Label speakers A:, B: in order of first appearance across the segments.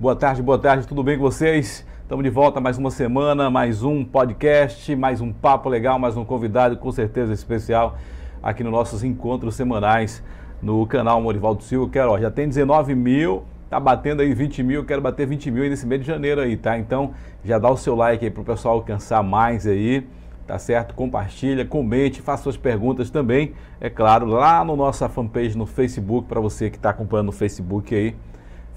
A: Boa tarde, boa tarde, tudo bem com vocês? Estamos de volta mais uma semana, mais um podcast, mais um papo legal, mais um convidado com certeza especial aqui nos nossos encontros semanais no canal Morivaldo Silva. Quero, ó, já tem 19 mil, tá batendo aí 20 mil, quero bater 20 mil nesse mês de janeiro aí, tá? Então já dá o seu like aí para o pessoal alcançar mais aí, tá certo? Compartilha, comente, faça suas perguntas também, é claro, lá no nossa fanpage no Facebook, para você que está acompanhando no Facebook aí.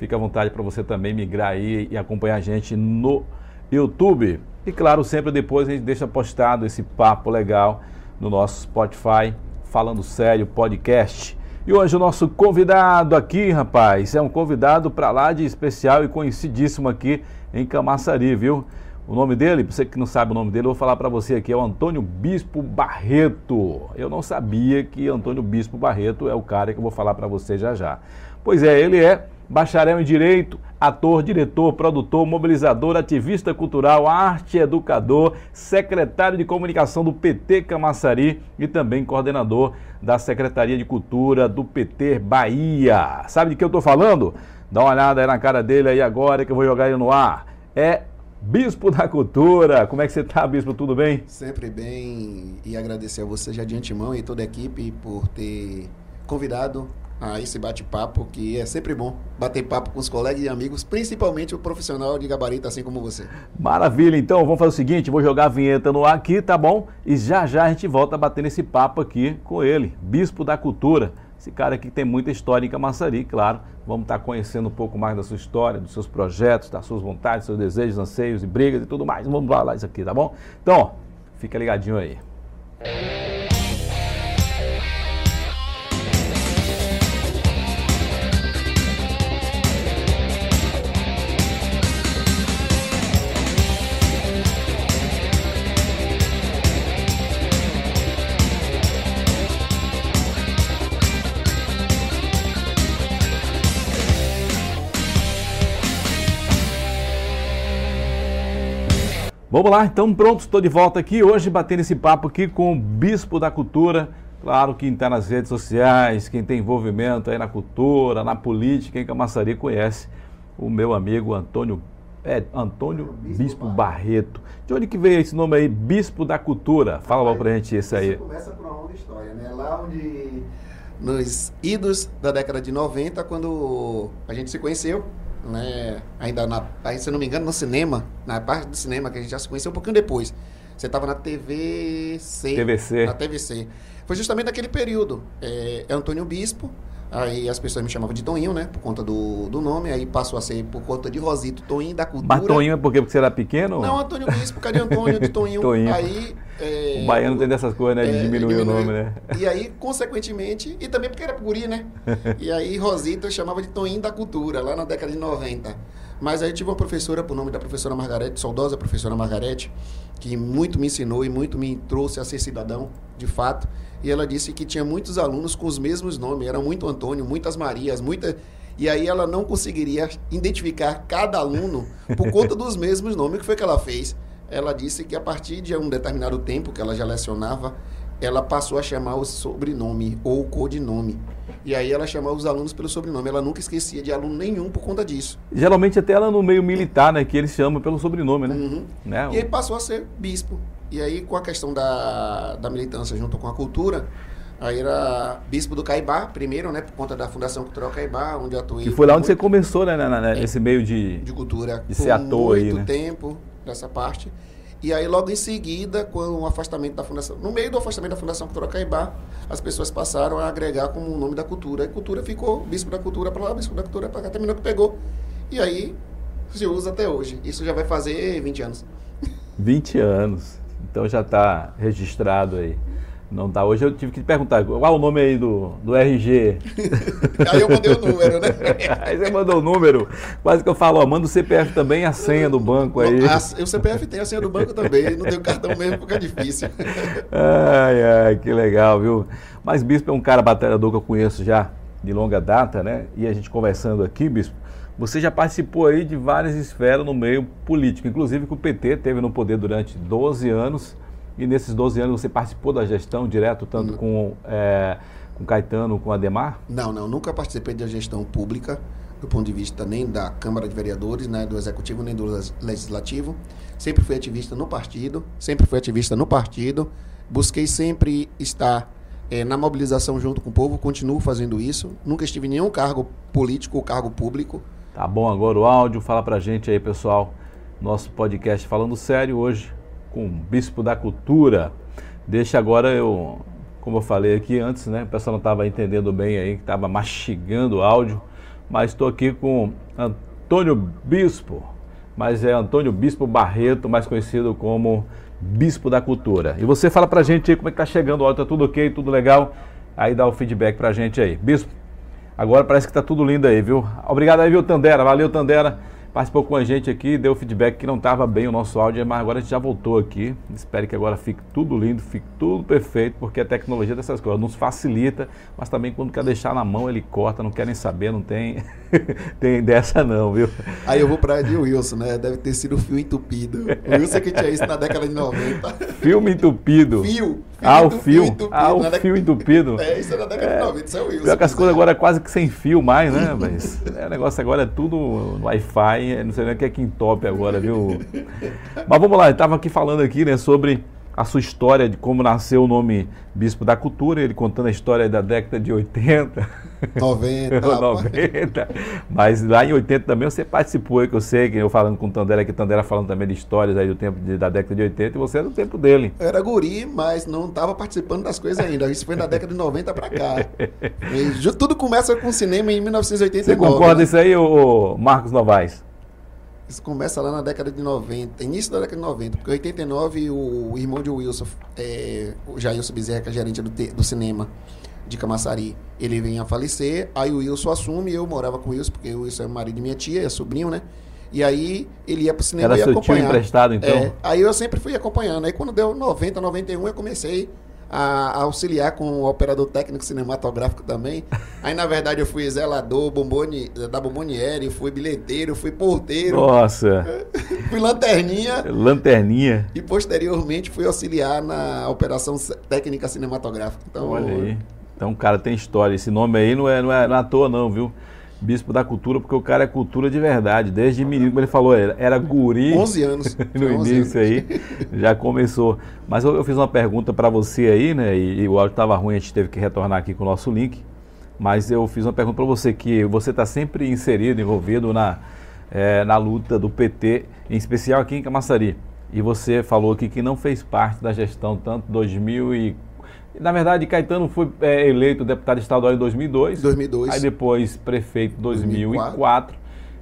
A: Fica à vontade para você também migrar aí e acompanhar a gente no YouTube. E claro, sempre depois a gente deixa postado esse papo legal no nosso Spotify, Falando Sério Podcast. E hoje o nosso convidado aqui, rapaz, é um convidado para lá de especial e conhecidíssimo aqui em Camaçari, viu? O nome dele, você que não sabe o nome dele, eu vou falar para você aqui, é o Antônio Bispo Barreto. Eu não sabia que Antônio Bispo Barreto é o cara que eu vou falar para você já já. Pois é, ele é bacharel em Direito, ator, diretor, produtor, mobilizador, ativista cultural, arte educador, secretário de comunicação do PT Camaçari e também coordenador da Secretaria de Cultura do PT Bahia. Sabe de que eu estou falando? Dá uma olhada aí na cara dele aí agora que eu vou jogar ele no ar. É Bispo da Cultura. Como é que você está, Bispo? Tudo bem?
B: Sempre bem. E agradecer a você já de antemão e toda a equipe por ter convidado a esse bate-papo, que é sempre bom bater papo com os colegas e amigos, principalmente o profissional de gabarito, assim como você.
A: Maravilha, então vamos fazer o seguinte: vou jogar a vinheta no ar aqui, tá bom? E já já a gente volta bater esse papo aqui com ele, Bispo da Cultura. Esse cara aqui tem muita história em Camaçari, claro. Vamos estar conhecendo um pouco mais da sua história, dos seus projetos, das suas vontades, seus desejos, anseios e brigas e tudo mais. Vamos lá isso aqui, tá bom? Então, fica ligadinho aí. Vamos lá, então pronto, estou de volta aqui hoje batendo esse papo aqui com o Bispo da Cultura. Claro, quem está nas redes sociais, quem tem envolvimento aí na cultura, na política, em Camaçari conhece o meu amigo Antônio, é, Antônio Bispo, Bispo Barreto. De onde que veio esse nome aí, Bispo da Cultura? Fala logo pra gente isso aí.
B: Isso começa por uma longa história, né? Lá onde, nos idos da década de 90, quando a gente se conheceu, né? Ainda na, se eu não me engano, no cinema, na parte do cinema que a gente já se conheceu um pouquinho depois. Você estava na TVC.
A: TVC.
B: Na TVC. Foi justamente naquele período. É, é Antônio Bispo, Aí as pessoas me chamavam de Toninho, né? Por conta do, do nome. Aí passou a ser por conta de Rosito Toninho da cultura.
A: Mas Toninho é porque você era pequeno?
B: Não, Antônio Bispo, cadê Antônio de Toninho?
A: Toninho.
B: Aí.
A: É, o baiano tem dessas coisas, né? De é, diminuir o nome, né?
B: E aí, consequentemente, e também porque era guri, né? e aí Rosito eu chamava de Toninho da cultura, lá na década de 90. Mas aí tive uma professora, por nome da professora Margarete, saudosa professora Margarete, que muito me ensinou e muito me trouxe a ser cidadão, de fato e ela disse que tinha muitos alunos com os mesmos nomes, era muito Antônio, muitas Marias, muita e aí ela não conseguiria identificar cada aluno por conta dos mesmos nomes. O que foi que ela fez? Ela disse que a partir de um determinado tempo que ela já lecionava, ela passou a chamar o sobrenome ou o codinome. E aí ela chamava os alunos pelo sobrenome. Ela nunca esquecia de aluno nenhum por conta disso.
A: Geralmente até ela no meio militar, né? Que eles chamam pelo sobrenome, né?
B: Uhum.
A: né?
B: E aí passou a ser bispo. E aí com a questão da, da militância junto com a cultura, Aí era bispo do Caibá, primeiro, né? Por conta da Fundação Cultural Caibá, onde eu atuei.
A: Que foi lá onde muito, você começou, né? nesse meio de,
B: de cultura.
A: De ser ator aí, né?
B: muito tempo dessa parte. E aí, logo em seguida, com o afastamento da Fundação, no meio do afastamento da Fundação Cultural Caibá, as pessoas passaram a agregar como o nome da cultura. E cultura ficou bispo da cultura para lá, bispo da cultura para cá, terminou que pegou. E aí se usa até hoje. Isso já vai fazer 20 anos.
A: 20 anos. Então já está registrado aí. Não tá. Hoje eu tive que te perguntar qual é o nome aí do, do RG.
B: aí eu mandei o número, né?
A: aí você mandou o número. Quase que eu falo, ó, manda o CPF também a senha do banco aí.
B: O CPF tem a senha do banco também, não tem o cartão mesmo porque é difícil.
A: ai, ai, que legal, viu? Mas Bispo é um cara batalhador que eu conheço já de longa data, né? E a gente conversando aqui, Bispo, você já participou aí de várias esferas no meio político, inclusive que o PT teve no poder durante 12 anos e nesses 12 anos você participou da gestão direto, tanto com, é, com Caetano, com Ademar?
B: Não, não, nunca participei da gestão pública, do ponto de vista nem da Câmara de Vereadores, né, do Executivo, nem do Legislativo. Sempre fui ativista no partido, sempre fui ativista no partido. Busquei sempre estar é, na mobilização junto com o povo, continuo fazendo isso. Nunca estive em nenhum cargo político ou cargo público.
A: Tá bom agora o áudio, fala pra gente aí, pessoal. Nosso podcast falando sério hoje com o Bispo da Cultura. Deixa agora eu, como eu falei aqui antes, né? O pessoal não estava entendendo bem aí, que estava mastigando o áudio, mas estou aqui com Antônio Bispo, mas é Antônio Bispo Barreto, mais conhecido como Bispo da Cultura. E você fala pra gente aí como é que tá chegando o áudio, tá tudo ok, tudo legal? Aí dá o feedback pra gente aí. Bispo, agora parece que tá tudo lindo aí, viu? Obrigado aí, viu, Tandera? Valeu, Tandera participou com a gente aqui, deu feedback que não estava bem o nosso áudio, mas agora a gente já voltou aqui. Espero que agora fique tudo lindo, fique tudo perfeito, porque a tecnologia dessas coisas nos facilita, mas também quando quer deixar na mão ele corta, não quer nem saber, não tem, tem dessa não, viu?
B: Aí eu vou para de Wilson, né? Deve ter sido o fio entupido. O Wilson que tinha isso na década de 90.
A: Filme entupido.
B: Fio.
A: ah, o fio. Entupido, ah, o fio entupido.
B: É, isso é na década é, de 90, isso é o Wilson.
A: Pior que as coisas agora é quase que sem fio mais, né? Mas é, o negócio agora é tudo no Wi-Fi, não sei nem o que é que entope agora, viu? Mas vamos lá, eu estava aqui falando aqui, né, sobre a sua história de como nasceu o nome Bispo da Cultura, ele contando a história da década de 80.
B: 90.
A: 90. Mas lá em 80 também você participou, que eu sei, que eu falando com o Tandera, que o Tandera falando também de histórias aí do tempo de, da década de 80, e você era do tempo dele.
B: Eu era guri, mas não estava participando das coisas ainda. Isso foi na década de 90 para cá. E tudo começa com o cinema em 1989. Você
A: concorda né? isso aí, ô, Marcos Novaes?
B: Isso começa lá na década de 90, início da década de 90, porque em 89 o, o irmão de Wilson, é, o Jailson Bezerra, que é gerente do, do cinema de Camaçari, ele vem a falecer, aí o Wilson assume, eu morava com o Wilson, porque o Wilson é marido de minha tia, é sobrinho, né? E aí ele ia pro cinema
A: Era
B: e acompanhar.
A: Tio emprestado, então? É,
B: aí eu sempre fui acompanhando. Aí quando deu 90, 91, eu comecei a, auxiliar com o operador técnico cinematográfico também. Aí, na verdade, eu fui zelador bomboni, da Bomboniere, fui bilheteiro, fui porteiro.
A: Nossa!
B: fui lanterninha.
A: Lanterninha.
B: E, posteriormente, fui auxiliar na operação técnica cinematográfica.
A: Então, Olha aí. Então, o cara tem história. Esse nome aí não é, não é, não é à toa, não, viu? bispo da cultura, porque o cara é cultura de verdade. Desde menino, como ele falou, era guri.
B: 11 anos.
A: no 11 início anos. aí, já começou. Mas eu, eu fiz uma pergunta para você aí, né? E, e o áudio estava ruim, a gente teve que retornar aqui com o nosso link. Mas eu fiz uma pergunta para você, que você está sempre inserido, envolvido na, é, na luta do PT, em especial aqui em Camaçari. E você falou aqui que não fez parte da gestão tanto 2004 na verdade, Caetano foi é, eleito deputado estadual em 2002.
B: 2002.
A: Aí depois prefeito em 2004. 2004.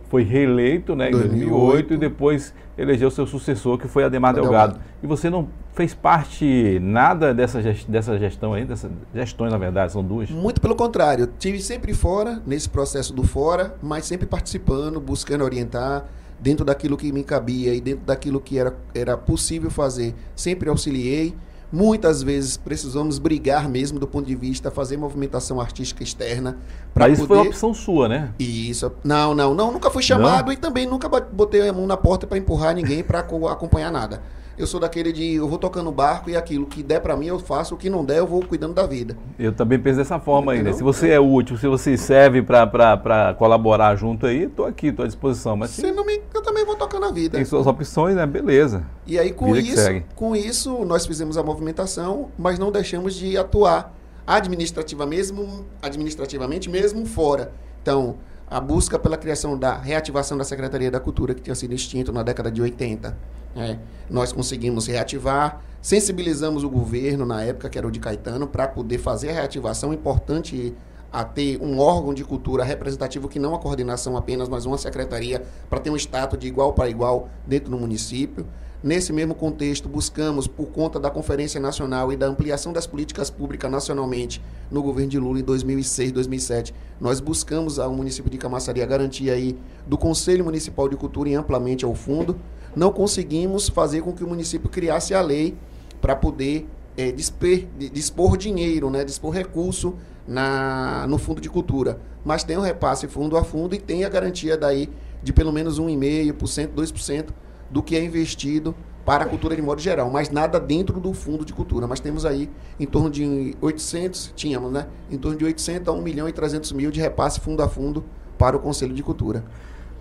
A: Foi reeleito né, em 2008. 2008 e depois elegeu seu sucessor, que foi Ademar Delgado. Delgado. E você não fez parte nada dessa, dessa gestão aí, dessas gestões, na verdade, são duas?
B: Muito pelo contrário. Tive sempre fora, nesse processo do fora, mas sempre participando, buscando orientar dentro daquilo que me cabia e dentro daquilo que era, era possível fazer. Sempre auxiliei Muitas vezes precisamos brigar mesmo do ponto de vista fazer movimentação artística externa.
A: Mas isso poder... foi uma opção sua, né?
B: Isso. Não, não, não. Nunca fui chamado não? e também nunca botei a mão na porta para empurrar ninguém para acompanhar nada eu sou daquele de eu vou tocando o barco e aquilo que der para mim eu faço, o que não der eu vou cuidando da vida.
A: Eu também penso dessa forma aí, né? Se você é útil, se você serve para colaborar junto aí, estou aqui, estou à disposição. Mas
B: se não me, eu também vou tocando a vida.
A: Tem suas opções, né? Beleza.
B: E aí com vida isso, com isso nós fizemos a movimentação, mas não deixamos de atuar administrativa mesmo, administrativamente mesmo fora. Então, a busca pela criação da reativação da Secretaria da Cultura que tinha sido extinto na década de 80 é, nós conseguimos reativar, sensibilizamos o governo na época, que era o de Caetano, para poder fazer a reativação. Importante a ter um órgão de cultura representativo que não a coordenação apenas, mas uma secretaria para ter um status de igual para igual dentro do município. Nesse mesmo contexto, buscamos, por conta da Conferência Nacional e da ampliação das políticas públicas nacionalmente no governo de Lula em 2006, 2007, nós buscamos ao município de Camaçari a garantia aí do Conselho Municipal de Cultura e amplamente ao fundo não conseguimos fazer com que o município criasse a lei para poder é, disper, dispor dinheiro, né, dispor recurso na, no fundo de cultura. Mas tem o repasse fundo a fundo e tem a garantia daí de pelo menos 1,5%, 2% do que é investido para a cultura de modo geral, mas nada dentro do fundo de cultura. Mas temos aí em torno de 800, tínhamos, né? Em torno de 800 a 1 milhão e 300 mil de repasse fundo a fundo para o Conselho de Cultura.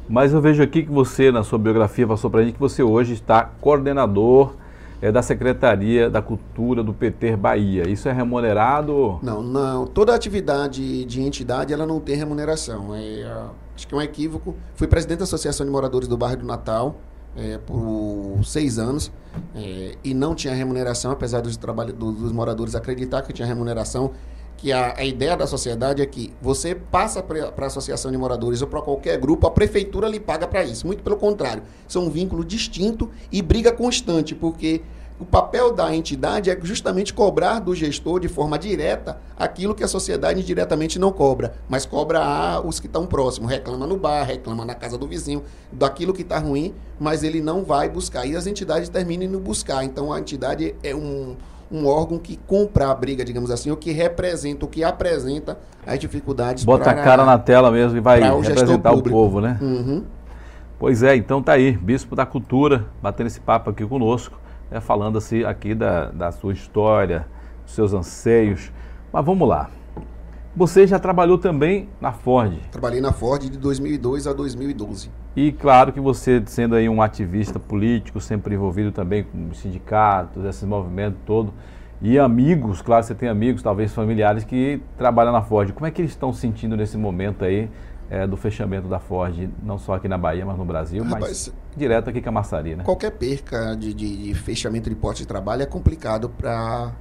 A: Mas eu vejo aqui que você, na sua biografia, passou para a gente que você hoje está coordenador é, da Secretaria da Cultura do PT Bahia. Isso é remunerado?
B: Não, não. Toda atividade de entidade ela não tem remuneração. É, acho que é um equívoco. Fui presidente da Associação de Moradores do Bairro do Natal é, por seis anos é, e não tinha remuneração, apesar dos, dos moradores acreditar que tinha remuneração que a, a, ideia da sociedade é que você passa para a associação de moradores ou para qualquer grupo, a prefeitura lhe paga para isso. Muito pelo contrário, são um vínculo distinto e briga constante, porque o papel da entidade é justamente cobrar do gestor de forma direta aquilo que a sociedade diretamente não cobra, mas cobra a os que estão próximos, reclama no bar, reclama na casa do vizinho, daquilo que está ruim, mas ele não vai buscar. E as entidades terminam indo buscar. Então a entidade é um um órgão que compra a briga, digamos assim, o que representa, o que apresenta as dificuldades.
A: Bota a cara na tela mesmo e vai representar o, povo, né? Uhum. Pois é, então tá aí, Bispo da Cultura, batendo esse papo aqui conosco, né, falando assim aqui da, da sua história, dos seus anseios. Mas vamos lá. Você já trabalhou também na Ford.
B: Trabalhei na Ford de 2002 a 2012.
A: E claro que você, sendo aí um ativista político, sempre envolvido também com sindicatos, esses movimentos todo, e amigos, claro, você tem amigos, talvez familiares que trabalham na Ford. Como é que eles estão sentindo nesse momento aí é, do fechamento da Ford, não só aqui na Bahia, mas no Brasil, Rapaz, mas direto aqui com a Massari, né?
B: Qualquer perca de, de, de fechamento de porte de trabalho é complicado para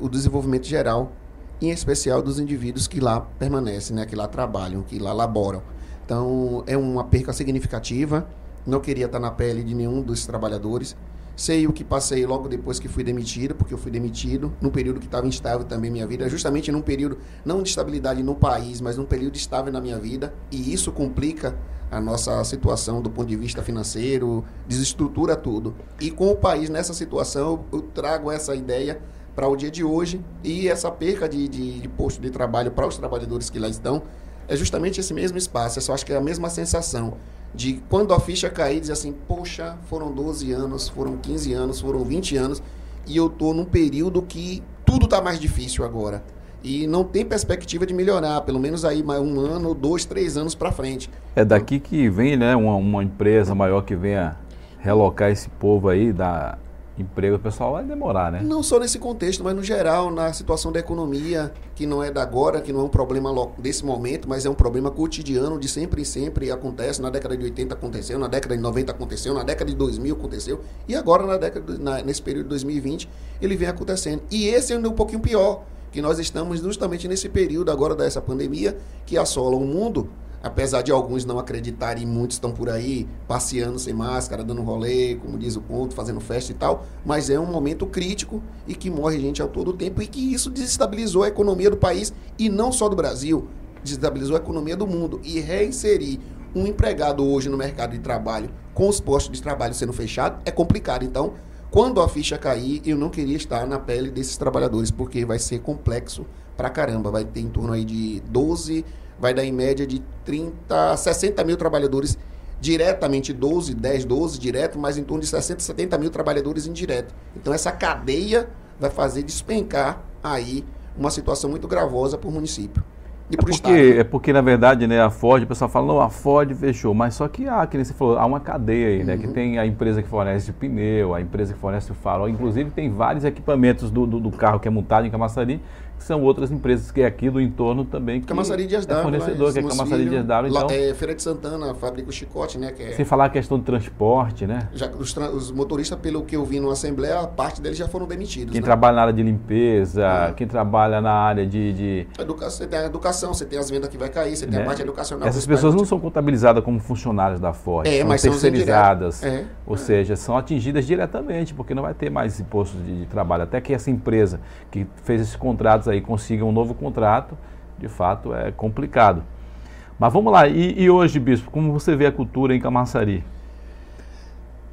B: o desenvolvimento geral em especial dos indivíduos que lá permanecem, né, que lá trabalham, que lá laboram. Então, é uma perca significativa. Não queria estar na pele de nenhum dos trabalhadores. Sei o que passei logo depois que fui demitido, porque eu fui demitido num período que estava instável também minha vida, justamente num período não de estabilidade no país, mas num período estável na minha vida, e isso complica a nossa situação do ponto de vista financeiro, desestrutura tudo. E com o país nessa situação, eu trago essa ideia para o dia de hoje e essa perca de, de, de posto de trabalho para os trabalhadores que lá estão é justamente esse mesmo espaço. Eu só acho que é a mesma sensação de quando a ficha cair, dizer assim, poxa, foram 12 anos, foram 15 anos, foram 20 anos e eu estou num período que tudo está mais difícil agora. E não tem perspectiva de melhorar, pelo menos aí mais um ano, dois, três anos para frente.
A: É daqui que vem né, uma, uma empresa maior que venha relocar esse povo aí da emprego, pessoal vai demorar, né?
B: Não só nesse contexto, mas no geral, na situação da economia, que não é da agora, que não é um problema desse momento, mas é um problema cotidiano, de sempre em sempre acontece. Na década de 80 aconteceu, na década de 90 aconteceu, na década de 2000 aconteceu, e agora, na década, na, nesse período de 2020, ele vem acontecendo. E esse é um pouquinho pior, que nós estamos justamente nesse período agora dessa pandemia que assola o mundo apesar de alguns não acreditarem, muitos estão por aí passeando sem máscara, dando rolê, como diz o ponto, fazendo festa e tal, mas é um momento crítico e que morre gente ao todo tempo e que isso desestabilizou a economia do país e não só do Brasil, desestabilizou a economia do mundo e reinserir um empregado hoje no mercado de trabalho com os postos de trabalho sendo fechados é complicado. Então, quando a ficha cair, eu não queria estar na pele desses trabalhadores, porque vai ser complexo pra caramba. Vai ter em torno aí de 12 vai dar em média de 30, 60 mil trabalhadores diretamente 12, 10, 12 direto, mas em torno de 60, 70 mil trabalhadores indireto. Então essa cadeia vai fazer despencar aí uma situação muito gravosa para o município.
A: E é, porque, estado, é porque, na verdade, né, a Ford, o pessoal fala, não, a Ford fechou, mas só que há, que nem você falou, há uma cadeia aí, né? Que uhum. tem a empresa que fornece o pneu, a empresa que fornece o farol, inclusive tem vários equipamentos do, do, do carro que é montado em Camaçari são outras empresas que é aqui do entorno também. Que
B: Camaçari Dias
A: é fornecedor, que é Camaçari Dias D'Ávila.
B: Então, é, Feira de Santana, fábrica o Chicote, né? Que é,
A: sem falar a questão de transporte, né?
B: Já, os, os, motoristas, pelo que eu vi na Assembleia, parte deles já foram demitidos.
A: Quem
B: né?
A: trabalha na área de limpeza, é. quem trabalha na área de... de...
B: Educação, você tem a educação, você tem as vendas que vai cair, você tem a né? parte educacional.
A: Essas pessoas não são contabilizadas como funcionários da Ford, é, são mas terceirizadas. São é. Ou seja, são atingidas diretamente, porque não vai ter mais imposto de, de trabalho. Até que essa empresa que fez esses contratos aí consiga um novo novo contrato, de fato é complicado. Mas vamos lá, e, e hoje, Bispo, como você vê a cultura em Camaçari?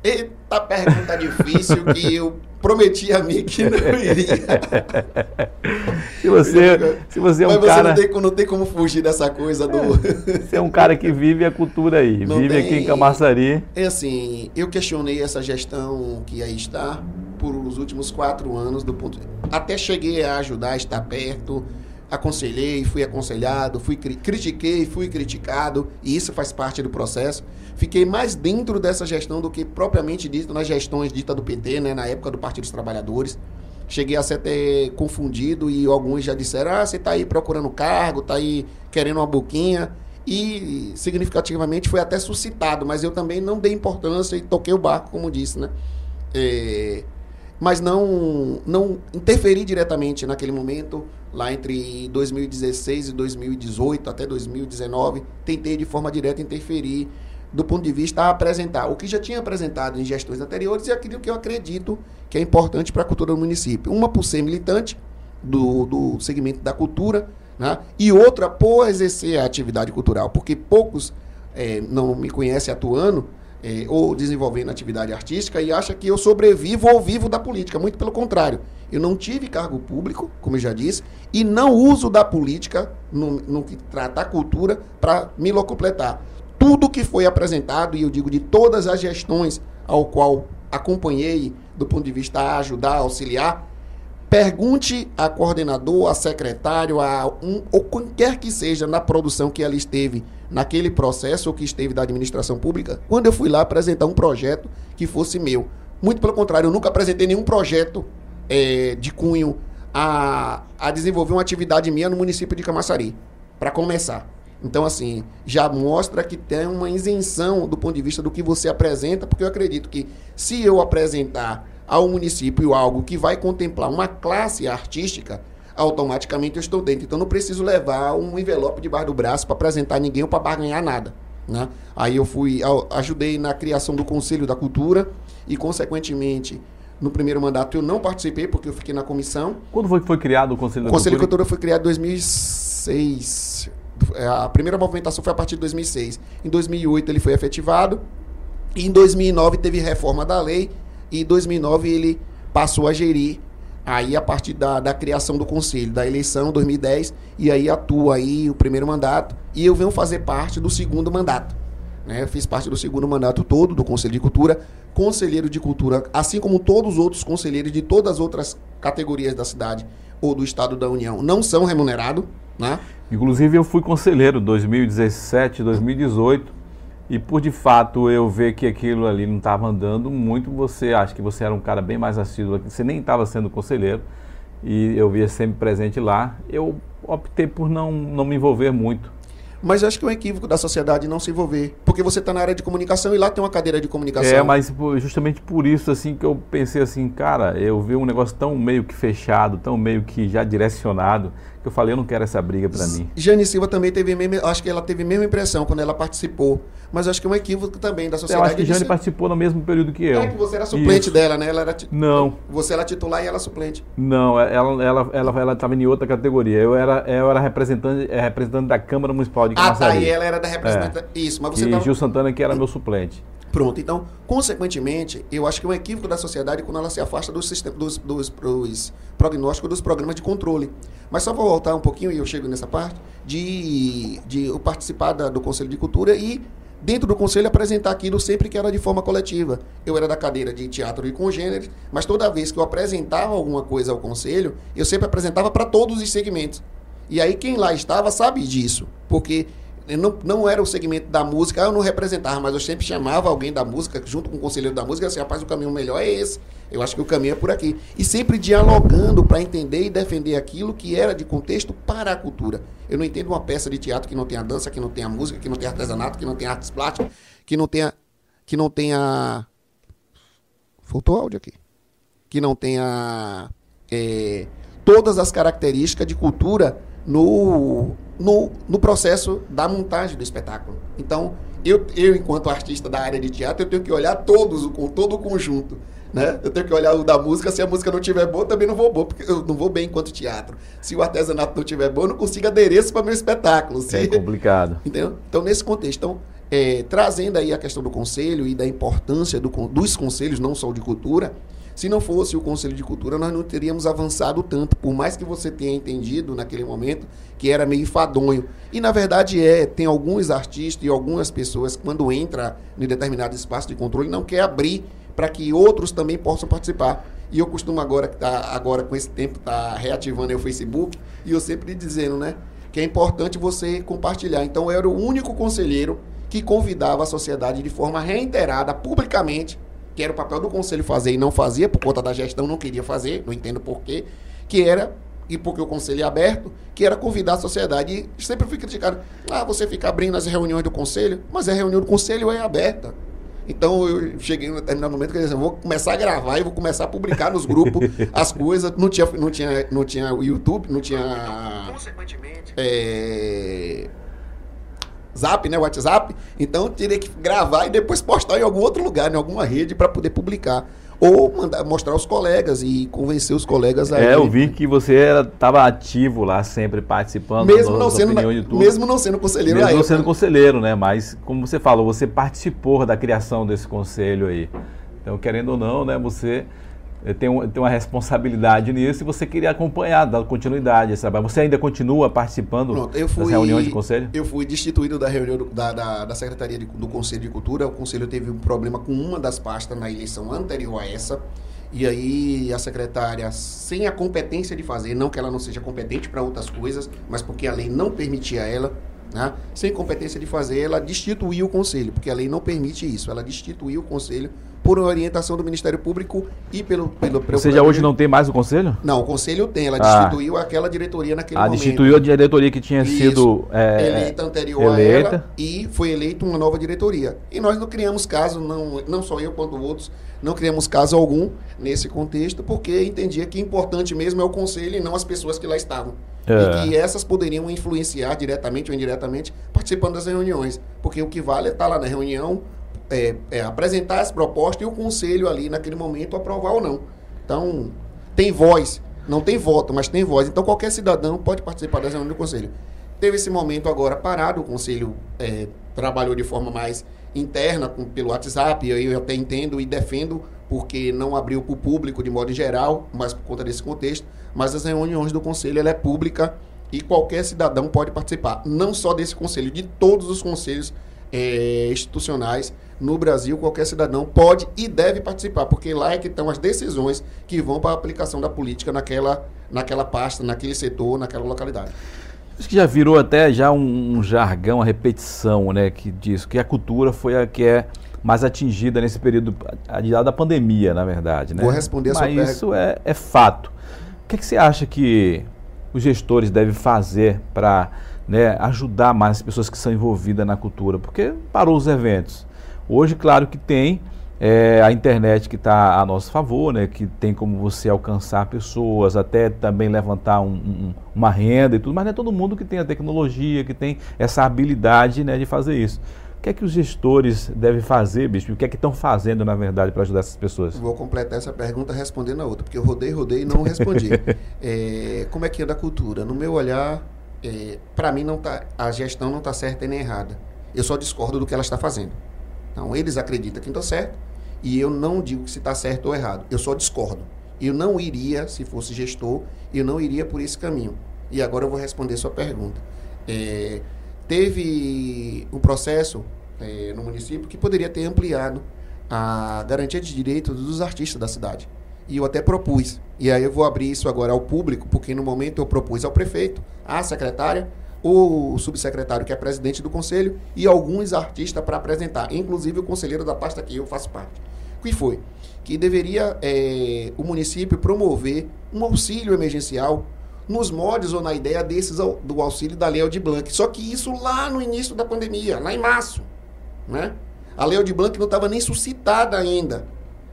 B: Eita pergunta difícil que eu prometi a mim que não iria.
A: se você, se você é um
B: Mas
A: cara...
B: você não tem, não tem como fugir dessa coisa do...
A: você é um cara que vive a cultura aí, não vive tem... aqui em Camaçari.
B: É assim, eu questionei essa gestão que aí está por os últimos quatro anos, do ponto... até cheguei a ajudar, a estar perto, aconselhei, fui aconselhado, fui cri critiquei, fui criticado, e isso faz parte do processo. Fiquei mais dentro dessa gestão do que propriamente dito nas gestões ditas do PT, né, na época do Partido dos Trabalhadores. Cheguei a ser até confundido e alguns já disseram: ah, você está aí procurando cargo, está aí querendo uma boquinha. E significativamente foi até suscitado, mas eu também não dei importância e toquei o barco, como disse, né? É, mas não, não interferi diretamente naquele momento, lá entre 2016 e 2018 até 2019, tentei de forma direta interferir do ponto de vista a apresentar o que já tinha apresentado em gestões anteriores e aquilo que eu acredito que é importante para a cultura do município. Uma por ser militante do, do segmento da cultura, né? e outra por exercer a atividade cultural, porque poucos é, não me conhecem atuando é, ou desenvolvendo atividade artística e acha que eu sobrevivo ou vivo da política. Muito pelo contrário. Eu não tive cargo público, como eu já disse, e não uso da política no, no que trata a cultura para me locupletar. Tudo que foi apresentado, e eu digo de todas as gestões ao qual acompanhei do ponto de vista ajudar, auxiliar, pergunte a coordenador, a secretário, a um, ou qualquer que seja na produção que ela esteve naquele processo ou que esteve da administração pública, quando eu fui lá apresentar um projeto que fosse meu. Muito pelo contrário, eu nunca apresentei nenhum projeto é, de cunho a, a desenvolver uma atividade minha no município de Camaçari, para começar. Então, assim, já mostra que tem uma isenção do ponto de vista do que você apresenta, porque eu acredito que se eu apresentar ao município algo que vai contemplar uma classe artística, automaticamente eu estou dentro. Então, não preciso levar um envelope debaixo do braço para apresentar ninguém ou para barganhar nada. Né? Aí eu fui, ajudei na criação do Conselho da Cultura e, consequentemente, no primeiro mandato eu não participei porque eu fiquei na comissão.
A: Quando foi que foi criado o Conselho da
B: o Conselho
A: Cultura?
B: da Cultura foi criado em 2006. É, a primeira movimentação foi a partir de 2006. Em 2008 ele foi efetivado. E em 2009 teve reforma da lei. E em 2009 ele passou a gerir aí a partir da, da criação do conselho, da eleição 2010, e aí atua aí o primeiro mandato, e eu venho fazer parte do segundo mandato. Né? Fiz parte do segundo mandato todo do Conselho de Cultura, conselheiro de cultura, assim como todos os outros conselheiros de todas as outras categorias da cidade ou do Estado da União, não são remunerados, né?
A: Inclusive eu fui conselheiro 2017, 2018 e por de fato eu ver que aquilo ali não estava andando muito, você acha que você era um cara bem mais assíduo, você nem estava sendo conselheiro e eu via sempre presente lá, eu optei por não, não me envolver muito.
B: Mas acho que é um equívoco da sociedade não se envolver. Porque você está na área de comunicação e lá tem uma cadeira de comunicação.
A: É, mas justamente por isso assim que eu pensei assim, cara, eu vi um negócio tão meio que fechado, tão meio que já direcionado, eu falei, eu não quero essa briga para mim.
B: Jane Silva também teve a mesma, acho que ela teve a mesma impressão quando ela participou, mas acho que é um equívoco também da sociedade.
A: Eu acho que Jane participou no mesmo período que eu.
B: É que você era suplente Isso. dela, né? Ela era
A: Não.
B: Você era titular e ela suplente.
A: Não, ela ela ela ela estava em outra categoria. Eu era eu era representante é, representante da Câmara Municipal de Camaçari.
B: Ah, tá, e ela era da representante. É. Isso, mas você
A: E tava... Gil Santana que era meu suplente.
B: Pronto, então, consequentemente, eu acho que é um equívoco da sociedade quando ela se afasta dos, dos, dos, dos prognósticos dos programas de controle. Mas só vou voltar um pouquinho, e eu chego nessa parte, de, de eu participar da, do Conselho de Cultura e, dentro do Conselho, apresentar aquilo sempre que era de forma coletiva. Eu era da cadeira de teatro e congêneres, mas toda vez que eu apresentava alguma coisa ao Conselho, eu sempre apresentava para todos os segmentos. E aí quem lá estava sabe disso, porque não, não era o segmento da música, eu não representava, mas eu sempre chamava alguém da música, junto com o conselheiro da música, assim, rapaz, o caminho melhor é esse. Eu acho que o caminho é por aqui. E sempre dialogando para entender e defender aquilo que era de contexto para a cultura. Eu não entendo uma peça de teatro que não tenha dança, que não tenha música, que não tenha artesanato, que não tenha artes plásticas, que não tenha. Que não tenha. Faltou áudio aqui. Que não tenha. É, todas as características de cultura no, no, no processo da montagem do espetáculo. Então, eu, eu, enquanto artista da área de teatro, eu tenho que olhar todos, com todo o conjunto. Né? Eu tenho que olhar o da música, se a música não tiver boa, também não vou bom, porque eu não vou bem enquanto teatro. Se o artesanato não tiver bom, eu não consigo adereço para meu espetáculo. Se...
A: É complicado.
B: Entendeu? Então, nesse contexto, então, é, trazendo aí a questão do conselho e da importância do, dos conselhos, não só de cultura, se não fosse o Conselho de Cultura, nós não teríamos avançado tanto, por mais que você tenha entendido naquele momento que era meio enfadonho. E na verdade é, tem alguns artistas e algumas pessoas quando entra em determinado espaço de controle não quer abrir para que outros também possam participar. E eu costumo agora, tá, agora com esse tempo, tá reativando o Facebook, e eu sempre dizendo, né? Que é importante você compartilhar. Então, eu era o único conselheiro que convidava a sociedade de forma reiterada, publicamente, que era o papel do conselho fazer e não fazia, por conta da gestão, não queria fazer, não entendo porquê, que era, e porque o conselho é aberto, que era convidar a sociedade. E sempre fui criticado. Ah, você fica abrindo as reuniões do conselho, mas a reunião do conselho é aberta. Então eu cheguei no determinado momento que eu disse, vou começar a gravar e vou começar a publicar nos grupos as coisas. Não tinha, não tinha, não tinha o YouTube, não tinha. Consequentemente. É, Zap, né, WhatsApp. Então teria que gravar e depois postar em algum outro lugar, em alguma rede para poder publicar ou mandar, mostrar aos colegas e convencer os colegas
A: a. É, eu vi que você estava ativo lá, sempre participando.
B: Mesmo não sendo, mesmo não sendo conselheiro.
A: Mesmo não sendo conselheiro, né? Mas como você falou, você participou da criação desse conselho aí. Então, querendo ou não, né? Você tem, um, tem uma responsabilidade nisso e você queria acompanhar, dar continuidade a esse trabalho. Você ainda continua participando
B: Pronto, fui, das reuniões de conselho? Eu fui destituído da reunião do, da, da, da, Secretaria de, do Conselho de Cultura. O conselho teve um problema com uma das pastas na eleição anterior a essa. E aí a secretária, sem a competência de fazer, não que ela não seja competente para outras coisas, mas porque a lei não permitia ela, né? sem competência de fazer, ela destituiu o conselho, porque a lei não permite isso. Ela destituiu o conselho por orientação do Ministério Público e pelo pelo
A: Ou seja, hoje não tem mais o conselho?
B: Não, o conselho tem. Ela ah. destituiu aquela diretoria naquele
A: ah,
B: momento.
A: destituiu a diretoria que tinha
B: Isso.
A: sido
B: é, eleita anterior eleita. a ela e foi eleita uma nova diretoria. E nós não criamos caso, não, não só eu quanto outros, não criamos caso algum nesse contexto, porque entendia que importante mesmo é o conselho e não as pessoas que lá estavam. É. E que essas poderiam influenciar diretamente ou indiretamente participando das reuniões. Porque o que vale é estar lá na reunião, é, é, apresentar essa proposta e o conselho ali naquele momento aprovar ou não. Então, tem voz, não tem voto, mas tem voz. Então, qualquer cidadão pode participar da reunião do conselho. Teve esse momento agora parado, o conselho é, trabalhou de forma mais interna com, pelo WhatsApp, eu, eu até entendo e defendo, porque não abriu para o público de modo geral, mas por conta desse contexto. Mas as reuniões do conselho ela é pública e qualquer cidadão pode participar, não só desse conselho, de todos os conselhos é, institucionais no Brasil, qualquer cidadão pode e deve participar, porque lá é que estão as decisões que vão para a aplicação da política naquela, naquela pasta, naquele setor, naquela localidade.
A: Isso que já virou até já um, um jargão, uma repetição, né, que diz que a cultura foi a que é mais atingida nesse período da pandemia, na verdade, né?
B: Vou responder a
A: Mas sua isso é, é fato. O que, é que você acha que os gestores devem fazer para né, ajudar mais as pessoas que são envolvidas na cultura? Porque parou os eventos. Hoje, claro que tem é, a internet que está a nosso favor, né, que tem como você alcançar pessoas, até também levantar um, um, uma renda e tudo, mas não é todo mundo que tem a tecnologia, que tem essa habilidade né, de fazer isso. O que é que os gestores devem fazer, bicho? O que é que estão fazendo, na verdade, para ajudar essas pessoas?
B: Vou completar essa pergunta respondendo a outra, porque eu rodei, rodei e não respondi. é, como é que é da cultura? No meu olhar, é, para mim, não tá, a gestão não está certa e nem errada. Eu só discordo do que ela está fazendo. Então, eles acreditam que está certo e eu não digo se está certo ou errado. Eu só discordo. Eu não iria, se fosse gestor, eu não iria por esse caminho. E agora eu vou responder sua pergunta. É, teve um processo é, no município que poderia ter ampliado a garantia de direitos dos artistas da cidade. E eu até propus. E aí eu vou abrir isso agora ao público, porque no momento eu propus ao prefeito, à secretária, o subsecretário, que é presidente do conselho, e alguns artistas para apresentar, inclusive o conselheiro da pasta que eu faço parte. O que foi? Que deveria é, o município promover um auxílio emergencial nos moldes ou na ideia desses do auxílio da Lei de Blanc. Só que isso lá no início da pandemia, lá em março. Né? A Lei de Blanc não estava nem suscitada ainda.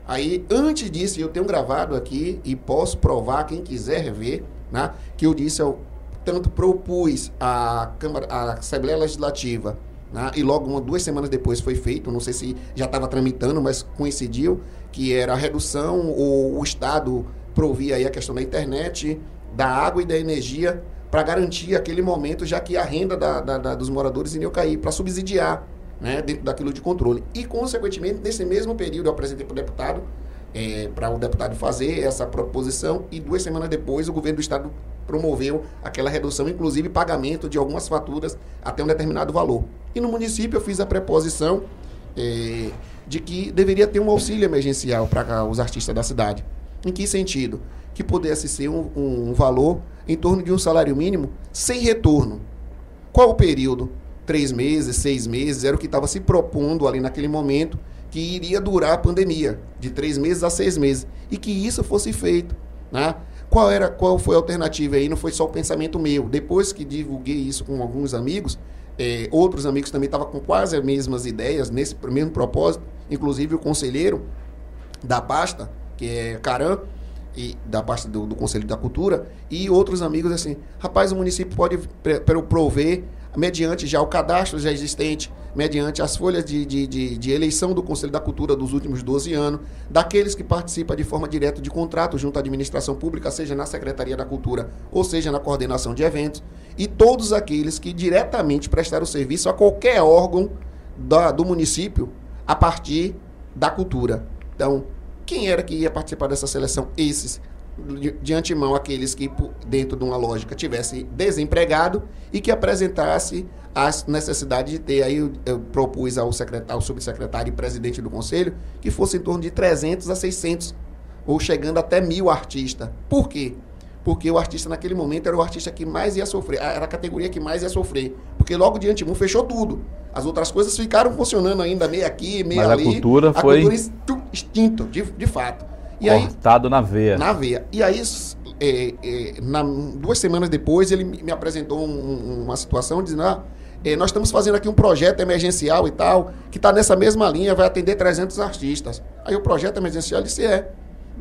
B: Aí, antes disso, eu tenho gravado aqui e posso provar, quem quiser ver, né, que eu disse ao tanto propus a, Câmara, a Assembleia Legislativa, né, e logo uma, duas semanas depois foi feito, não sei se já estava tramitando, mas coincidiu, que era a redução, ou o Estado provia aí a questão da internet, da água e da energia para garantir aquele momento, já que a renda da, da, da, dos moradores iria cair, para subsidiar né, dentro daquilo de controle. E, consequentemente, nesse mesmo período, eu apresentei para o deputado, é, para o deputado fazer essa proposição, e duas semanas depois, o governo do Estado promoveu aquela redução, inclusive pagamento de algumas faturas até um determinado valor. E no município eu fiz a preposição é, de que deveria ter um auxílio emergencial para os artistas da cidade. Em que sentido? Que pudesse ser um, um, um valor em torno de um salário mínimo sem retorno. Qual o período? Três meses, seis meses, era o que estava se propondo ali naquele momento que iria durar a pandemia, de três meses a seis meses, e que isso fosse feito. Né? Qual, era, qual foi a alternativa aí? Não foi só o pensamento meu. Depois que divulguei isso com alguns amigos, é, outros amigos também estavam com quase as mesmas ideias, nesse mesmo propósito, inclusive o conselheiro da pasta, que é Caran, e da pasta do, do, Conselho da Cultura, e outros amigos assim, rapaz, o município pode prover, mediante já o cadastro já existente, mediante as folhas de, de, de, de, eleição do Conselho da Cultura dos últimos 12 anos, daqueles que participam de forma direta de contrato junto à administração pública, seja na Secretaria da Cultura ou seja na coordenação de eventos, e todos aqueles que diretamente prestaram serviço a qualquer órgão da, do município a partir da cultura. Então, quem era que ia participar dessa seleção? Esses de, de antemão aqueles que, dentro de uma lógica, tivesse desempregado e que apresentasse as necessidades de ter, aí eu, eu propus ao, secretário, ao subsecretário e presidente do conselho, que fosse em torno de 300 a 600, ou chegando até mil artistas. Por quê? Porque o artista naquele momento era o artista que mais ia sofrer, era a categoria que mais ia sofrer. Porque logo de antemão fechou tudo. As outras coisas ficaram funcionando ainda meio aqui, meio
A: Mas
B: ali.
A: a cultura a foi...
B: cultura extinto, de, de fato.
A: E Cortado aí, na veia.
B: Na veia. E aí, é, é, na, duas semanas depois, ele me apresentou um, uma situação dizendo: ah, é, nós estamos fazendo aqui um projeto emergencial e tal, que está nessa mesma linha, vai atender 300 artistas. Aí o projeto emergencial disse: é.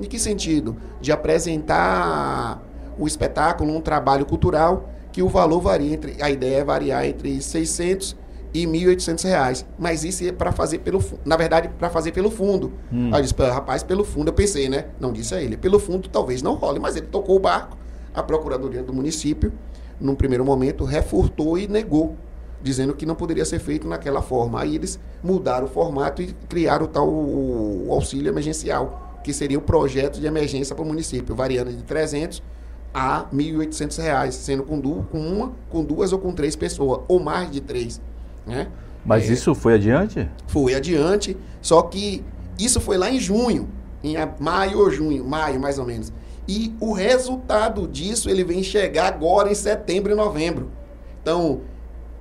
B: Em que sentido? De apresentar o espetáculo, um trabalho cultural, que o valor varia entre. A ideia é variar entre 600 e R$ 1.800. Mas isso é para fazer pelo na verdade, para fazer pelo fundo. Hum. Aí eu disse, rapaz, pelo fundo, eu pensei, né? Não disse a ele. Pelo fundo talvez não role, mas ele tocou o barco. A Procuradoria do município, num primeiro momento, refurtou e negou, dizendo que não poderia ser feito naquela forma. Aí eles mudaram o formato e criaram o tal o, auxílio emergencial, que seria o projeto de emergência para o município, variando de 300 a R$ 1.800, sendo com, du com uma, com duas ou com três pessoas, ou mais de três. Né?
A: Mas é, isso foi adiante?
B: Foi adiante, só que isso foi lá em junho, em maio ou junho, maio mais ou menos. E o resultado disso ele vem chegar agora em setembro e novembro. Então,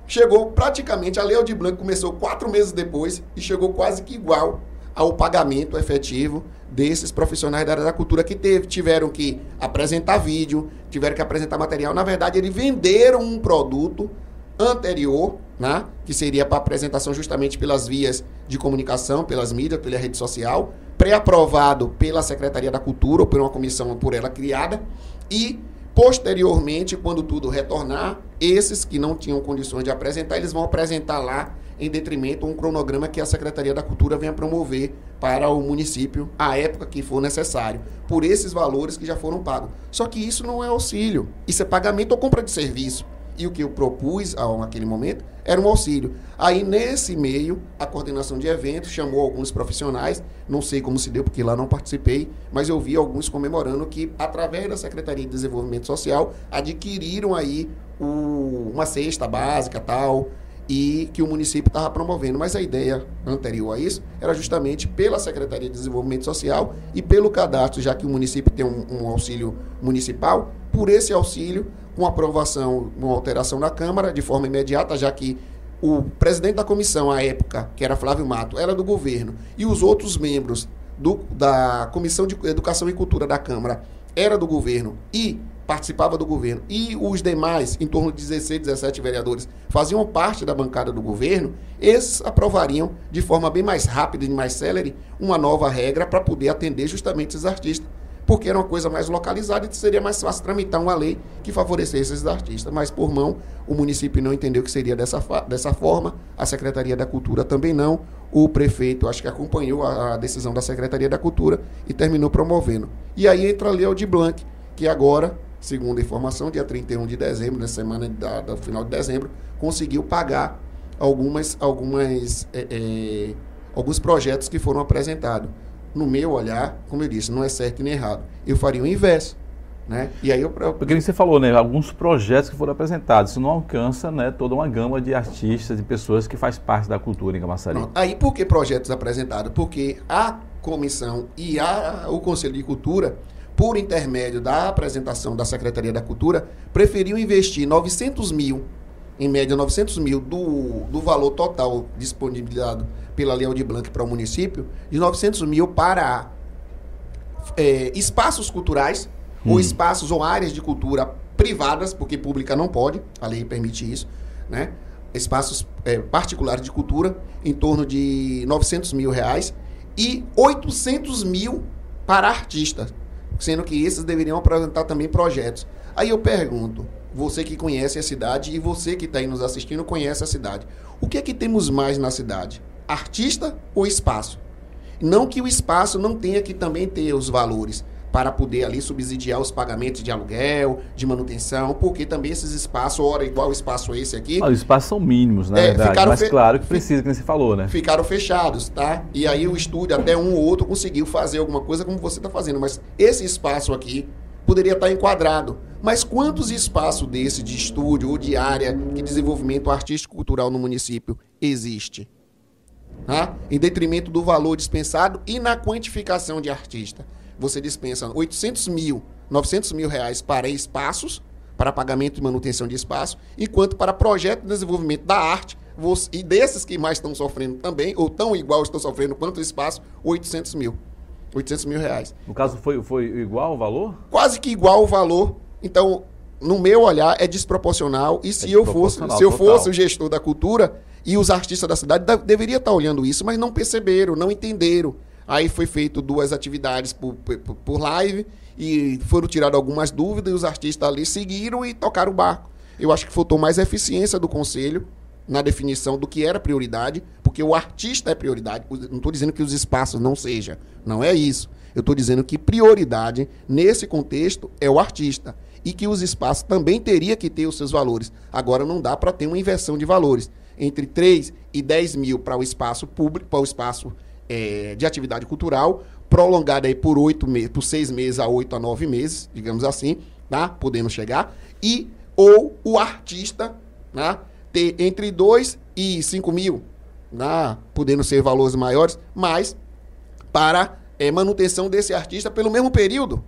B: chegou praticamente, a Lei de Blanco começou quatro meses depois e chegou quase que igual ao pagamento efetivo desses profissionais da área da cultura que teve, tiveram que apresentar vídeo, tiveram que apresentar material. Na verdade, eles venderam um produto anterior, né, que seria para apresentação justamente pelas vias de comunicação, pelas mídias, pela rede social, pré-aprovado pela Secretaria da Cultura ou por uma comissão por ela criada e posteriormente, quando tudo retornar, esses que não tinham condições de apresentar, eles vão apresentar lá em detrimento um cronograma que a Secretaria da Cultura venha promover para o município à época que for necessário, por esses valores que já foram pagos. Só que isso não é auxílio, isso é pagamento ou compra de serviço. E o que eu propus naquele momento era um auxílio. Aí, nesse meio, a coordenação de eventos chamou alguns profissionais, não sei como se deu, porque lá não participei, mas eu vi alguns comemorando que, através da Secretaria de Desenvolvimento Social, adquiriram aí o, uma cesta básica tal, e que o município estava promovendo. Mas a ideia anterior a isso era justamente pela Secretaria de Desenvolvimento Social e pelo cadastro, já que o município tem um, um auxílio municipal, por esse auxílio com aprovação, uma alteração na Câmara de forma imediata, já que o presidente da comissão, à época, que era Flávio Mato, era do governo, e os outros membros do, da Comissão de Educação e Cultura da Câmara era do governo e participava do governo, e os demais, em torno de 16, 17 vereadores, faziam parte da bancada do governo, esses aprovariam de forma bem mais rápida e mais célere uma nova regra para poder atender justamente esses artistas porque era uma coisa mais localizada e seria mais fácil tramitar uma lei que favorecesse esses artistas. Mas, por mão, o município não entendeu que seria dessa, dessa forma, a Secretaria da Cultura também não, o prefeito acho que acompanhou a, a decisão da Secretaria da Cultura e terminou promovendo. E aí entra a Lei de Blanc, que agora, segundo a informação, dia 31 de dezembro, na semana da, do final de dezembro, conseguiu pagar algumas, algumas, é, é, alguns projetos que foram apresentados no meu olhar, como eu disse, não é certo nem errado. Eu faria o inverso. Né? E aí eu...
A: Porque você falou, né? Alguns projetos que foram apresentados, isso não alcança né, toda uma gama de artistas, de pessoas que faz parte da cultura em Camaçari.
B: Aí por que projetos apresentados? Porque a comissão e a, o Conselho de Cultura, por intermédio da apresentação da Secretaria da Cultura, preferiu investir 900 mil, em média 900 mil, do, do valor total disponibilizado pela Lei de Blanc para o município, de 900 mil para é, espaços culturais, hum. ou espaços ou áreas de cultura privadas, porque pública não pode, a lei permite isso, né? espaços é, particulares de cultura, em torno de 900 mil reais, e 800 mil para artistas, sendo que esses deveriam apresentar também projetos. Aí eu pergunto, você que conhece a cidade e você que está aí nos assistindo conhece a cidade, o que é que temos mais na cidade? Artista ou espaço? Não que o espaço não tenha que também ter os valores, para poder ali subsidiar os pagamentos de aluguel, de manutenção, porque também esses espaços, ora igual o espaço esse aqui...
A: Ah, os espaços são mínimos, na é, verdade, mas claro que precisa, como você falou, né?
B: Ficaram fechados, tá? E aí o estúdio, até um ou outro, conseguiu fazer alguma coisa como você está fazendo, mas esse espaço aqui poderia estar enquadrado. Mas quantos espaços desse de estúdio ou de área de desenvolvimento artístico-cultural no município existe? Tá? Em detrimento do valor dispensado e na quantificação de artista você dispensa 800 mil, 900 mil reais para espaços, para pagamento e manutenção de espaço, enquanto para projeto de desenvolvimento da arte, você, e desses que mais estão sofrendo também, ou tão igual estão sofrendo quanto o espaço, 800 mil. 800 mil reais.
A: No caso, foi, foi igual o valor?
B: Quase que igual o valor. Então, no meu olhar, é desproporcional. E se é eu fosse, se eu fosse o gestor da cultura e os artistas da cidade, deveria estar olhando isso, mas não perceberam, não entenderam. Aí foi feito duas atividades por, por, por live e foram tiradas algumas dúvidas e os artistas ali seguiram e tocaram o barco. Eu acho que faltou mais eficiência do conselho na definição do que era prioridade, porque o artista é prioridade. Não estou dizendo que os espaços não sejam, não é isso. Eu estou dizendo que prioridade nesse contexto é o artista e que os espaços também teria que ter os seus valores. Agora não dá para ter uma inversão de valores entre 3 e 10 mil para o espaço público, para o espaço é, de atividade cultural, prolongada aí por oito meses, por seis meses a oito a nove meses, digamos assim, tá? Podendo chegar. E ou o artista, né? Ter entre dois e cinco mil, né? podendo ser valores maiores, mas para é, manutenção desse artista pelo mesmo período.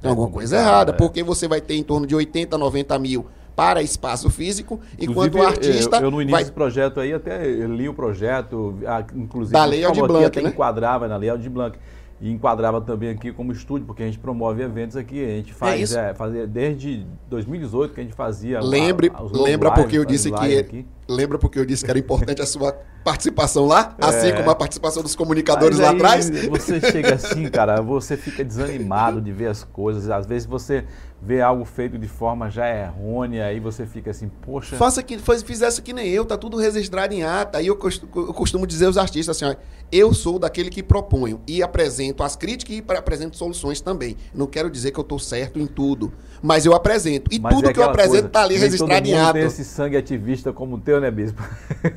B: Tem é alguma coisa errada, é. porque você vai ter em torno de 80, 90 mil para espaço físico, enquanto o artista.
A: Eu, eu no início vai... desse projeto aí até li o projeto, inclusive.
B: Da Lei de Blanc,
A: né? enquadrava na Lei de Blanc. E enquadrava também aqui como estúdio, porque a gente promove eventos aqui. A gente faz, é, é fazia desde 2018 que a gente fazia.
B: Lembre, a, lembra porque eu disse que aqui. lembra porque eu disse que era importante a sua participação lá, é. assim como a participação dos comunicadores lá atrás.
A: Você chega assim, cara, você fica desanimado de ver as coisas. Às vezes você vê algo feito de forma já errônea, aí você fica assim, poxa.
B: Faça que fizesse que nem eu, tá tudo registrado em ata. Aí eu costumo, eu costumo dizer aos artistas assim, ó, eu sou daquele que proponho e apresento as críticas e apresento soluções também. Não quero dizer que eu estou certo em tudo, mas eu apresento. E mas tudo é que eu apresento está ali registrado em ata.
A: tem esse sangue ativista como o teu, né, Bispo?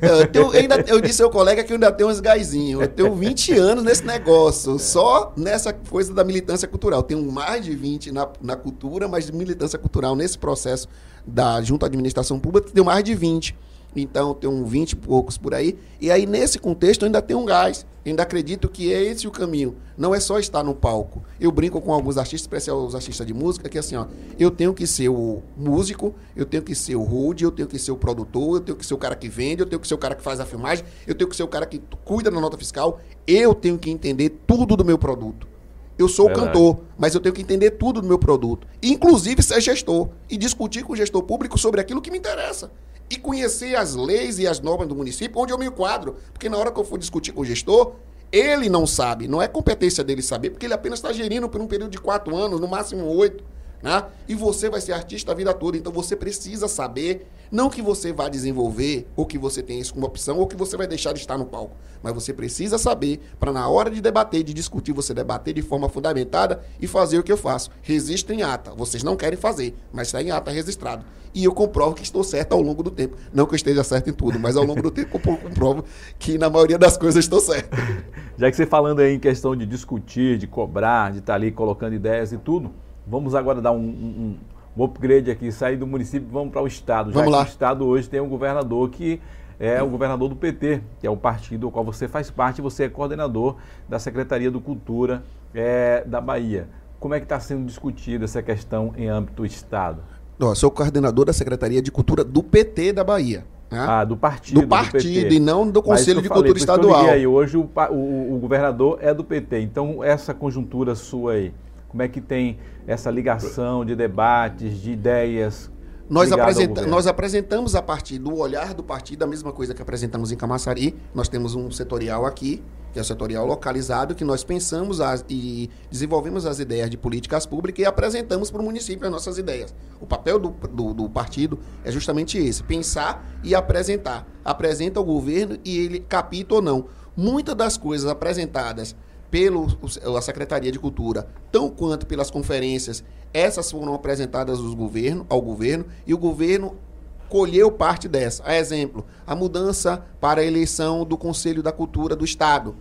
B: Eu, tenho, eu, ainda, eu disse ao colega que eu ainda tenho uns gaizinhos. Eu tenho 20 anos nesse negócio, só nessa coisa da militância cultural. Tenho mais de 20 na, na cultura, mas militância cultural nesse processo da junta à administração pública, tenho mais de 20. Então, tem uns 20 e poucos por aí. E aí, nesse contexto, ainda tem um gás. Eu ainda acredito que é esse o caminho. Não é só estar no palco. Eu brinco com alguns artistas, especialmente os artistas de música, que assim, ó, eu tenho que ser o músico, eu tenho que ser o road, eu tenho que ser o produtor, eu tenho que ser o cara que vende, eu tenho que ser o cara que faz a filmagem, eu tenho que ser o cara que cuida da nota fiscal. Eu tenho que entender tudo do meu produto. Eu sou Verdade. o cantor, mas eu tenho que entender tudo do meu produto. Inclusive ser gestor. E discutir com o gestor público sobre aquilo que me interessa e conhecer as leis e as normas do município, onde eu me enquadro. Porque na hora que eu for discutir com o gestor, ele não sabe, não é competência dele saber, porque ele apenas está gerindo por um período de quatro anos, no máximo oito. Né? E você vai ser artista a vida toda, então você precisa saber, não que você vá desenvolver, ou que você tenha isso como opção, ou que você vai deixar de estar no palco, mas você precisa saber para na hora de debater, de discutir, você debater de forma fundamentada e fazer o que eu faço. Registro em ata. Vocês não querem fazer, mas está em ata registrado. E eu comprovo que estou certo ao longo do tempo. Não que eu esteja certo em tudo, mas ao longo do tempo eu comprovo que na maioria das coisas estou certo.
A: Já que você falando aí em questão de discutir, de cobrar, de estar ali colocando ideias e tudo, Vamos agora dar um, um, um upgrade aqui, sair do município vamos para o Estado.
B: Vamos
A: Já
B: lá.
A: o Estado hoje tem um governador que é o governador do PT, que é o partido do qual você faz parte, você é coordenador da Secretaria do Cultura é, da Bahia. Como é que está sendo discutida essa questão em âmbito Estado?
B: Eu sou coordenador da Secretaria de Cultura do PT da Bahia.
A: Né? Ah, do partido.
B: Do partido do e não do Conselho de falei, Cultura Estadual.
A: Aí, hoje o, o, o, governador é do PT. Então, essa conjuntura sua aí, como é que tem essa ligação de debates, de ideias?
B: Nós, apresenta nós apresentamos a partir do olhar do partido a mesma coisa que apresentamos em Camaçari. Nós temos um setorial aqui que é o setorial localizado, que nós pensamos as, e desenvolvemos as ideias de políticas públicas e apresentamos para o município as nossas ideias. O papel do, do, do, partido é justamente esse: pensar e apresentar. Apresenta ao governo e ele capita ou não. Muitas das coisas apresentadas pela Secretaria de Cultura, tão quanto pelas conferências, essas foram apresentadas governo, ao governo e o governo colheu parte dessa. A exemplo, a mudança para a eleição do Conselho da Cultura do Estado.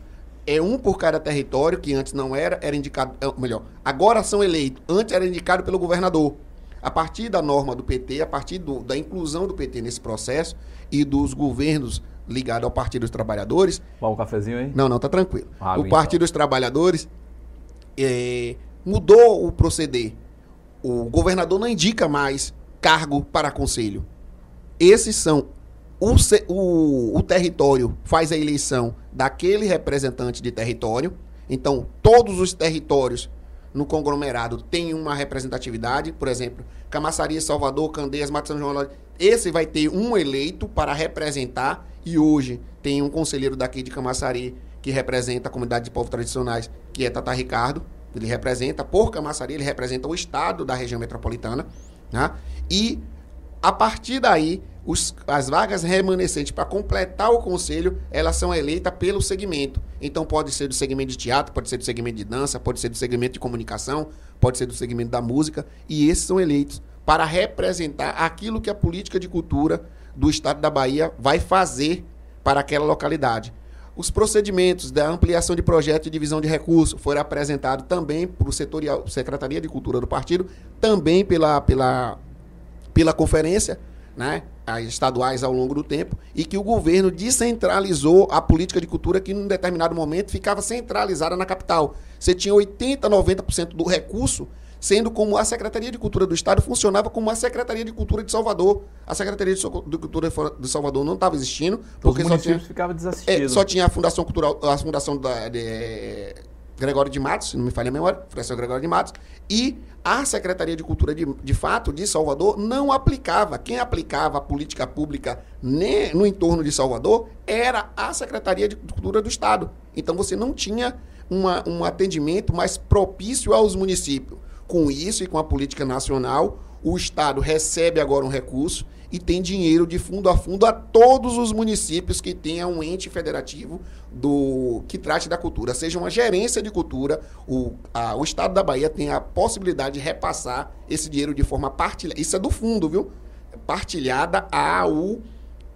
B: É um por cada território, que antes não era, era indicado, é, melhor, agora são eleitos, antes era indicado pelo governador. A partir da norma do PT, a partir do, da inclusão do PT nesse processo e dos governos ligados ao Partido dos Trabalhadores.
A: Qual um cafezinho aí?
B: Não, não, tá tranquilo. Ah, o Partido então. dos Trabalhadores é, mudou o proceder. O governador não indica mais cargo para conselho. Esses são. O, o, o território faz a eleição daquele representante de território. Então, todos os territórios no conglomerado têm uma representatividade. Por exemplo, Camaçaria, Salvador, Candeias, Mato São João. Esse vai ter um eleito para representar. E hoje tem um conselheiro daqui de Camaçari que representa a comunidade de povos tradicionais, que é Tata Ricardo. Ele representa, por Camaçari, ele representa o estado da região metropolitana. Né? E a partir daí, os, as vagas remanescentes para completar o conselho, elas são eleitas pelo segmento. Então pode ser do segmento de teatro, pode ser do segmento de dança, pode ser do segmento de comunicação, pode ser do segmento da música, e esses são eleitos para representar aquilo que a política de cultura do estado da Bahia vai fazer para aquela localidade. Os procedimentos da ampliação de projeto e divisão de recursos foram apresentados também para o Secretaria de Cultura do partido, também pela, pela pela conferência, né, estaduais ao longo do tempo, e que o governo descentralizou a política de cultura que, num determinado momento, ficava centralizada na capital. Você tinha 80%, 90% do recurso sendo como a Secretaria de Cultura do Estado funcionava como a Secretaria de Cultura de Salvador. A Secretaria de Cultura de Salvador não estava existindo,
A: porque só tinha, ficava
B: é, só tinha a Fundação Cultural, a Fundação da, de, Gregório de Matos, se não me falha a memória, Fundação Gregório de Matos, e a Secretaria de Cultura de, de fato de Salvador não aplicava. Quem aplicava a política pública ne, no entorno de Salvador era a Secretaria de Cultura do Estado. Então você não tinha uma, um atendimento mais propício aos municípios. Com isso e com a política nacional, o Estado recebe agora um recurso e tem dinheiro de fundo a fundo a todos os municípios que tenham um ente federativo do que trate da cultura, seja uma gerência de cultura, o, a, o Estado da Bahia tem a possibilidade de repassar esse dinheiro de forma partilhada. Isso é do fundo, viu? Partilhada ao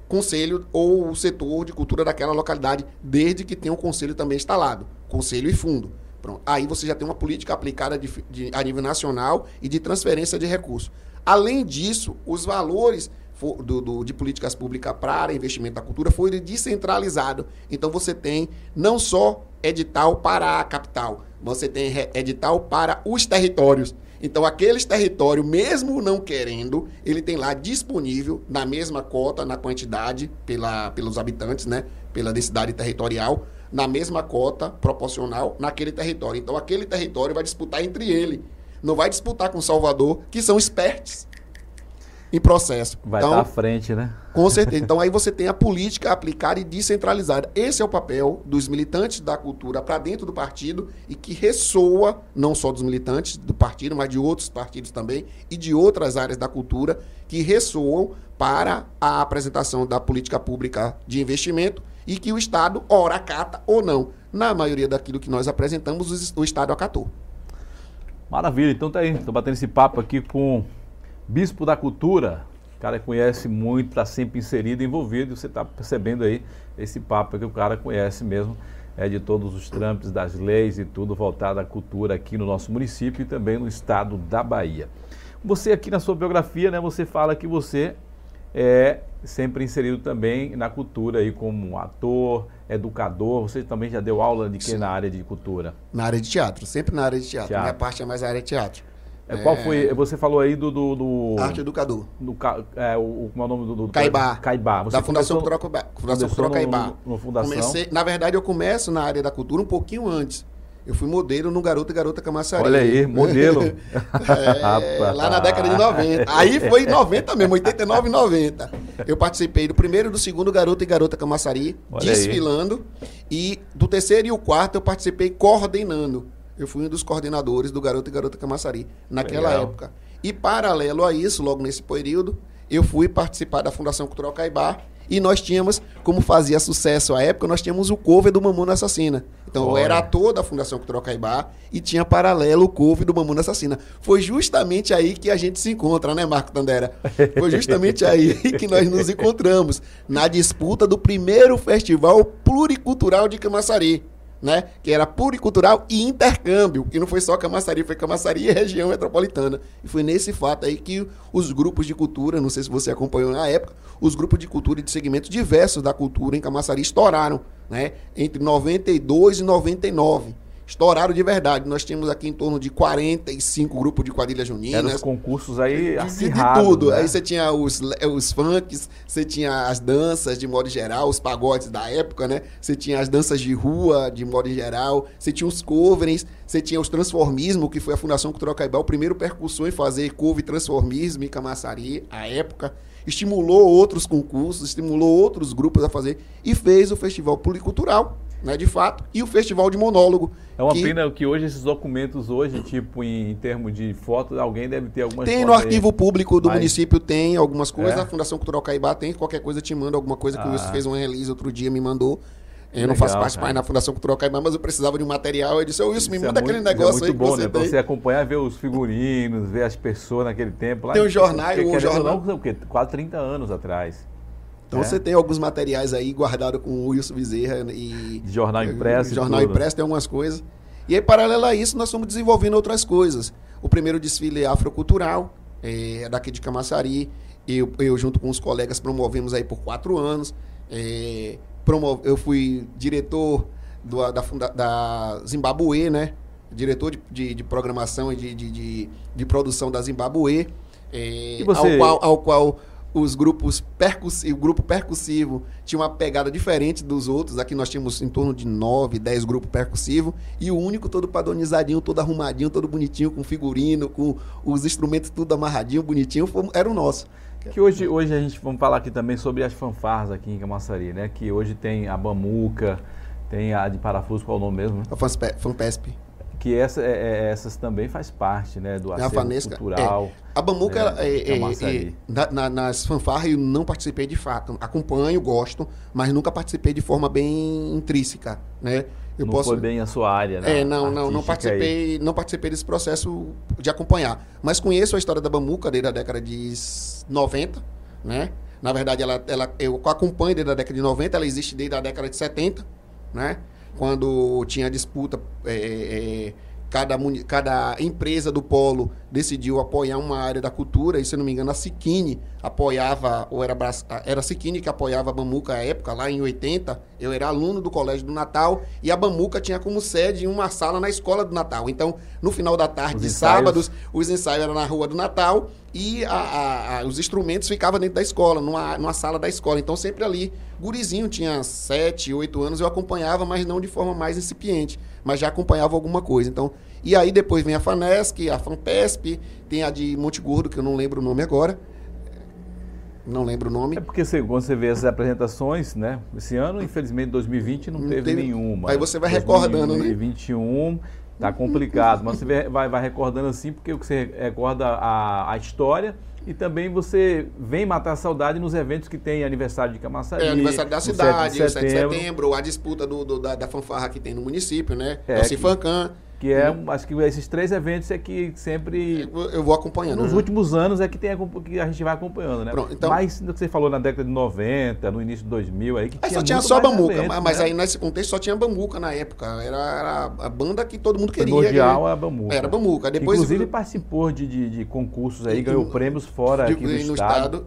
B: conselho ou o setor de cultura daquela localidade, desde que tenha um conselho também instalado, conselho e fundo. Pronto. Aí você já tem uma política aplicada de, de, a nível nacional e de transferência de recursos. Além disso, os valores for, do, do, de políticas públicas para investimento da cultura foi descentralizado. Então você tem não só edital para a capital, você tem edital para os territórios. Então, aqueles territórios, mesmo não querendo, ele tem lá disponível, na mesma cota, na quantidade, pela, pelos habitantes, né? pela densidade territorial, na mesma cota proporcional naquele território. Então, aquele território vai disputar entre ele. Não vai disputar com Salvador, que são espertos em processo.
A: Vai
B: então,
A: estar à frente, né?
B: Com certeza. Então aí você tem a política aplicada e descentralizada. Esse é o papel dos militantes da cultura para dentro do partido e que ressoa não só dos militantes do partido, mas de outros partidos também e de outras áreas da cultura que ressoam para a apresentação da política pública de investimento e que o Estado ora acata ou não. Na maioria daquilo que nós apresentamos, o Estado acatou.
A: Maravilha, então tá aí. Estou batendo esse papo aqui com Bispo da Cultura, o cara conhece muito, está sempre inserido, envolvido, e você está percebendo aí esse papo que o cara conhece mesmo, é de todos os trâmites das leis e tudo voltado à cultura aqui no nosso município e também no estado da Bahia. Você aqui na sua biografia, né, você fala que você é sempre inserido também na cultura aí como ator, educador. Você também já deu aula de que na área de cultura?
B: Na área de teatro, sempre na área de teatro. teatro. Minha parte é mais a área de teatro.
A: É, qual foi? Você falou aí do. do, do
B: Arte Educador.
A: Do, é, o, como é o nome do. do
B: Caibá.
A: Caibá.
B: Você da Fundação Cultural Caibá. Fundação Caibá.
A: No, no, Fundação.
B: Comecei, na verdade, eu começo na área da cultura um pouquinho antes. Eu fui modelo no Garoto e Garota Camaçari.
A: Olha aí, modelo.
B: é, lá na década de 90. Aí foi 90 mesmo, 89 e 90. Eu participei do primeiro e do segundo Garoto e Garota Camaçari, Olha desfilando. Aí. E do terceiro e o quarto eu participei coordenando. Eu fui um dos coordenadores do Garoto e Garota Camaçari naquela Legal. época. E paralelo a isso, logo nesse período, eu fui participar da Fundação Cultural Caibá e nós tínhamos, como fazia sucesso à época, nós tínhamos o cover do Mamona Assassina. Então Olha. eu era ator da Fundação Cultural Caibá e tinha paralelo o cover do Mamona Assassina. Foi justamente aí que a gente se encontra, né, Marco Tandera? Foi justamente aí que nós nos encontramos, na disputa do primeiro festival pluricultural de Camaçari né? Que era puricultural e intercâmbio, que não foi só Camaçari, foi Camaçari e região metropolitana. E foi nesse fato aí que os grupos de cultura, não sei se você acompanhou na época, os grupos de cultura e de segmentos diversos da cultura em Camaçari estouraram, né? Entre 92 e 99 estouraram de verdade. Nós tínhamos aqui em torno de 45 grupos de quadrilhas juninas. Eram
A: os concursos aí
B: de,
A: acirrados,
B: de tudo.
A: Né?
B: Aí você tinha os, os funks, você tinha as danças de modo geral, os pagodes da época, né? Você tinha as danças de rua de modo geral, você tinha os coverings, você tinha os transformismo, que foi a Fundação Cultural Caibal, o primeiro percussor em fazer cover transformismo em Camaçari, à época estimulou outros concursos, estimulou outros grupos a fazer e fez o Festival Policultural, né, de fato, e o Festival de Monólogo.
A: É uma que... pena que hoje esses documentos, hoje, tipo, em, termos de fotos, alguém deve ter algumas
B: Tem no arquivo aí. público do Mas... município, tem algumas coisas, é? a Fundação Cultural Caibá tem, qualquer coisa te manda alguma coisa que ah. o Wilson fez um release outro dia, me mandou. Eu Legal, não faço parte mais na Fundação Cultural Caimã, mas eu precisava de um material. Eu disse, ô Wilson, me manda é aquele muito, negócio é
A: muito
B: aí
A: bom, né? Pra você acompanhar, ver os figurinos, ver as pessoas naquele tempo. Lá,
B: tem um jornal, um jornal.
A: Não? Quase 30 anos atrás.
B: Então é. você tem alguns materiais aí guardados com o Wilson Bezerra e.
A: De jornal impresso.
B: Jornal impresso, tem algumas coisas. E aí, paralelo a isso, nós fomos desenvolvendo outras coisas. O primeiro desfile afrocultural, é, daqui de Camaçari. Eu, eu, junto com os colegas, promovemos aí por quatro anos. É, eu fui diretor do, da, da, da Zimbabue, né? Diretor de, de, de programação e de, de, de, produção da Zimbabue. É, você... ao, qual, ao qual os grupos percussivos, o grupo percussivo tinha uma pegada diferente dos outros. Aqui nós tínhamos em torno de 9, 10 grupos percussivos e o único todo padronizadinho, todo arrumadinho, todo bonitinho, com figurino, com os instrumentos tudo amarradinho, bonitinho, era o nosso.
A: Que hoje, hoje a gente vamos falar aqui também sobre as fanfarras aqui em Camaçari, né? Que hoje tem a Bamuca, tem a de parafuso, qual é o nome mesmo?
B: A Fanpesp
A: que essa, é, é, essas também faz parte né, do é acervo Vanesca, cultural.
B: É. A Bambuca, né, é, é, na, na, nas fanfarras eu não participei de fato. Acompanho, gosto, mas nunca participei de forma bem intrínseca, né?
A: Eu não posso... foi bem a sua área, né?
B: É, não, não, não participei, aí. não participei desse processo de acompanhar. Mas conheço a história da Bambuca desde a década de 90, né? Na verdade, ela, ela, eu acompanho desde a década de 90, ela existe desde a década de 70, né? Quando tinha disputa, é, é, cada, cada empresa do polo decidiu apoiar uma área da cultura, e se não me engano a Siquini apoiava, ou era, era a Siquini que apoiava a Bamuca à época, lá em 80, eu era aluno do Colégio do Natal, e a Bamuca tinha como sede uma sala na Escola do Natal. Então, no final da tarde, de sábados, os ensaios eram na Rua do Natal, e a, a, a, os instrumentos ficavam dentro da escola, numa, numa sala da escola. Então, sempre ali, gurizinho, tinha 7, 8 anos, eu acompanhava, mas não de forma mais incipiente, mas já acompanhava alguma coisa. Então, e aí depois vem a FANESC, a FANPESP, tem a de Monte Gordo, que eu não lembro o nome agora. Não lembro o nome.
A: É porque você, quando você vê essas apresentações, né? Esse ano, infelizmente, 2020 não, não teve, teve, nenhuma.
B: Aí você vai recordando, né?
A: 2021 tá complicado, mas você vai, vai recordando assim, porque o que você recorda a, a história e também você vem matar a saudade nos eventos que tem aniversário de Camaçari.
B: É, aniversário da cidade, 7 de setembro, 7 de setembro a disputa do, do da, da, fanfarra que tem no município, né? É, é o Cifancan.
A: Que é, hum. acho que esses três eventos é que sempre.
B: Eu vou acompanhando.
A: Nos né? últimos anos é que, tem, que a gente vai acompanhando, né? Pronto, então, mas no que você falou na década de 90, no início de 2000, aí que
B: aí tinha. Só tinha só Bambuca, eventos, mas né? aí nesse contexto só tinha Bambuca na época. Era, era a banda que todo mundo queria.
A: Primordial era Bambuca.
B: Era Bambuca. Depois,
A: Inclusive participou de, de, de concursos aí, ganhou prêmios fora de, aqui do no estado. estado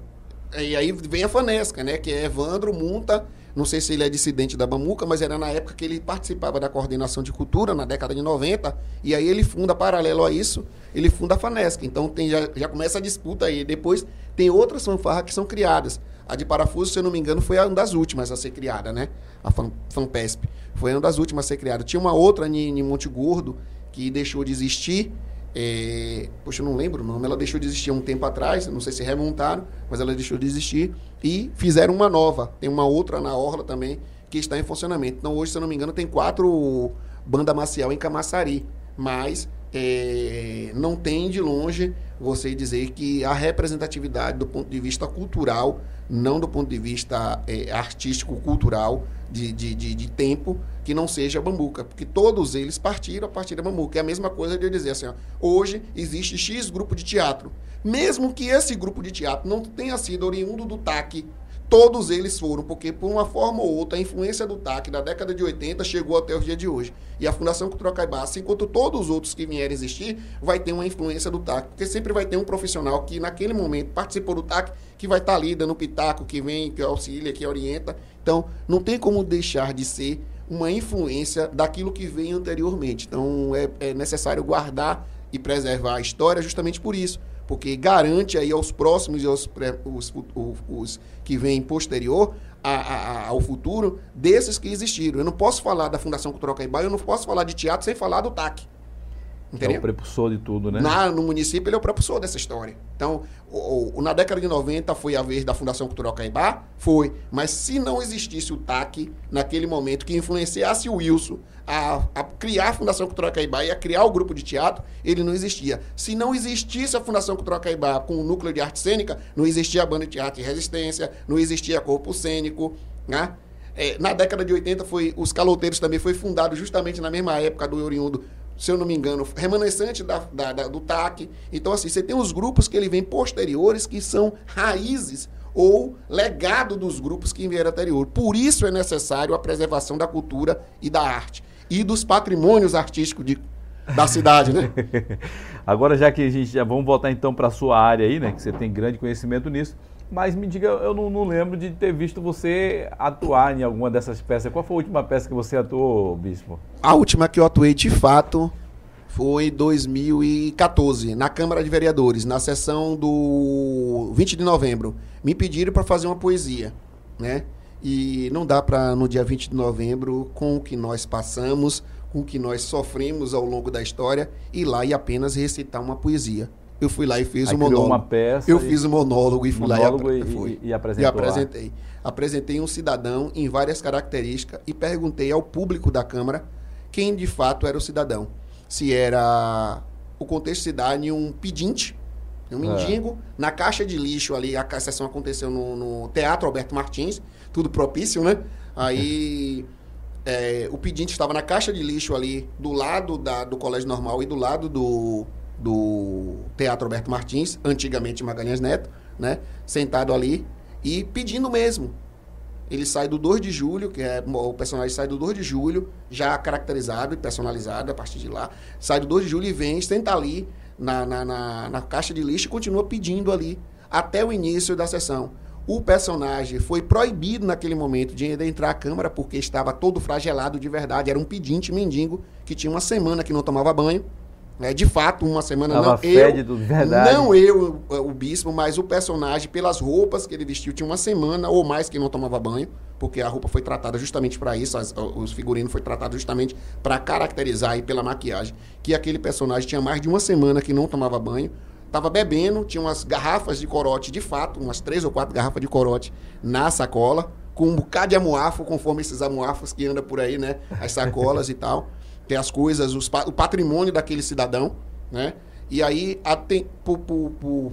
B: E aí vem a Fanesca, né? Que é Evandro Munta. Não sei se ele é dissidente da Bamuca, mas era na época que ele participava da coordenação de cultura, na década de 90. E aí ele funda, paralelo a isso, ele funda a Fanesca. Então tem, já, já começa a disputa aí. Depois tem outras fanfarras que são criadas. A de Parafuso, se eu não me engano, foi uma das últimas a ser criada, né? A Fan, FANPESP. Foi uma das últimas a ser criada. Tinha uma outra em Monte Gordo que deixou de existir é, poxa, eu não lembro o nome. Ela deixou de existir um tempo atrás, não sei se remontaram, mas ela deixou de existir e fizeram uma nova. Tem uma outra na Orla também que está em funcionamento. Então, hoje, se eu não me engano, tem quatro banda marcial em Camaçari, mas é, não tem de longe você dizer que a representatividade do ponto de vista cultural, não do ponto de vista é, artístico-cultural, de, de, de, de, tempo, que não seja Bambuca, porque todos eles partiram a partir da Bambuca. É a mesma coisa de eu dizer assim, ó, hoje existe X grupo de teatro. Mesmo que esse grupo de teatro não tenha sido oriundo do TAC Todos eles foram, porque por uma forma ou outra, a influência do TAC da década de 80 chegou até o dia de hoje. E a Fundação Cultural Caibá, assim quanto todos os outros que vierem existir, vai ter uma influência do TAC. Porque sempre vai ter um profissional que naquele momento participou do TAC, que vai estar tá ali dando pitaco, que vem, que auxilia, que orienta. Então, não tem como deixar de ser uma influência daquilo que veio anteriormente. Então, é, é necessário guardar e preservar a história justamente por isso porque garante aí aos próximos e aos os, os, os que vêm posterior a, a, ao futuro desses que existiram. Eu não posso falar da Fundação Cultural Caibá, eu não posso falar de teatro sem falar do TAC.
A: Entendeu? É o prepulsor de tudo, né?
B: Na, no município, ele é o prepulsor dessa história. Então, o, o, na década de 90 foi a vez da Fundação Cultural Caibá? Foi. Mas se não existisse o TAC naquele momento que influenciasse o Wilson a, a, criar a Fundação Cultural Caibá e a criar o grupo de teatro, ele não existia. Se não existisse a Fundação Cultural Caibá com o núcleo de arte cênica, não existia a banda de teatro e resistência, não existia corpo cênico, né? É, na década de 80, foi, os Caloteiros também foi fundado justamente na mesma época do oriundo se eu não me engano, remanescente da, da, da, do TAC. Então, assim, você tem os grupos que ele vem posteriores, que são raízes ou legado dos grupos que vieram anterior. Por isso é necessário a preservação da cultura e da arte. E dos patrimônios artísticos de, da cidade, né?
A: Agora, já que a gente já vamos voltar então para a sua área aí, né? Que você tem grande conhecimento nisso. Mas me diga, eu não, não, lembro de ter visto você atuar em alguma dessas peças. Qual foi a última peça que você atuou, Bispo?
B: A última que eu atuei de fato foi 2014, na Câmara de Vereadores, na sessão do 20 de novembro. Me pediram para fazer uma poesia, né? E não dá para, no dia 20 de novembro, com o que nós passamos, com o que nós sofremos ao longo da história, ir lá e apenas recitar uma poesia. Eu fui lá e fiz o um monólogo.
A: uma peça.
B: Eu e... fiz o um monólogo e fui
A: monólogo
B: lá
A: e,
B: e,
A: e, e apresentou. E
B: apresentei. Lá. Apresentei um cidadão em várias características e perguntei ao público da Câmara quem de fato era o cidadão. Se era o contexto cidade um pedinte, um é. mendigo, é. na caixa de lixo ali, a sessão aconteceu no, no Teatro Alberto Martins, tudo propício, né? Aí é, o pedinte estava na caixa de lixo ali, do lado da, do Colégio Normal e do lado do, do Teatro Alberto Martins, antigamente Magalhães Neto, né? Sentado ali e pedindo mesmo. Ele sai do 2 de julho, que é o personagem sai do 2 de julho, já caracterizado e personalizado a partir de lá. Sai do 2 de julho e vem, senta ali na, na, na, na caixa de lixo e continua pedindo ali até o início da sessão. O personagem foi proibido naquele momento de entrar à Câmara porque estava todo flagelado de verdade. Era um pedinte mendigo que tinha uma semana que não tomava banho né? De fato, uma semana
A: Tava
B: não eu,
A: verdade.
B: não eu, o bispo, mas o personagem, pelas roupas que ele vestiu, tinha uma semana ou mais que não tomava banho, porque a roupa foi tratada justamente para isso, as, os figurinos foi tratado justamente para caracterizar aí pela maquiagem que aquele personagem tinha mais de uma semana que não tomava banho, estava bebendo, tinha umas garrafas de corote, de fato, umas três ou quatro garrafas de corote na sacola, com um bocado de amuafo, conforme esses amuafos que anda por aí, né? As sacolas e tal as coisas, os, o patrimônio daquele cidadão, né? E aí, a, por, por, por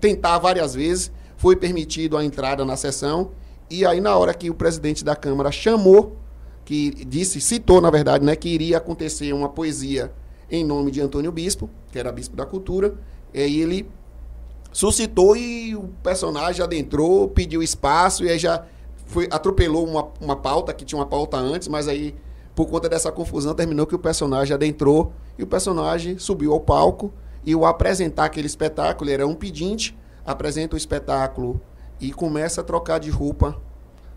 B: tentar várias vezes, foi permitido a entrada na sessão. E aí, na hora que o presidente da Câmara chamou, que disse, citou, na verdade, né, que iria acontecer uma poesia em nome de Antônio Bispo, que era bispo da cultura, e aí ele suscitou e o personagem adentrou, pediu espaço e aí já foi, atropelou uma, uma pauta, que tinha uma pauta antes, mas aí por conta dessa confusão, terminou que o personagem adentrou e o personagem subiu ao palco e o apresentar aquele espetáculo, ele era um pedinte, apresenta o espetáculo e começa a trocar de roupa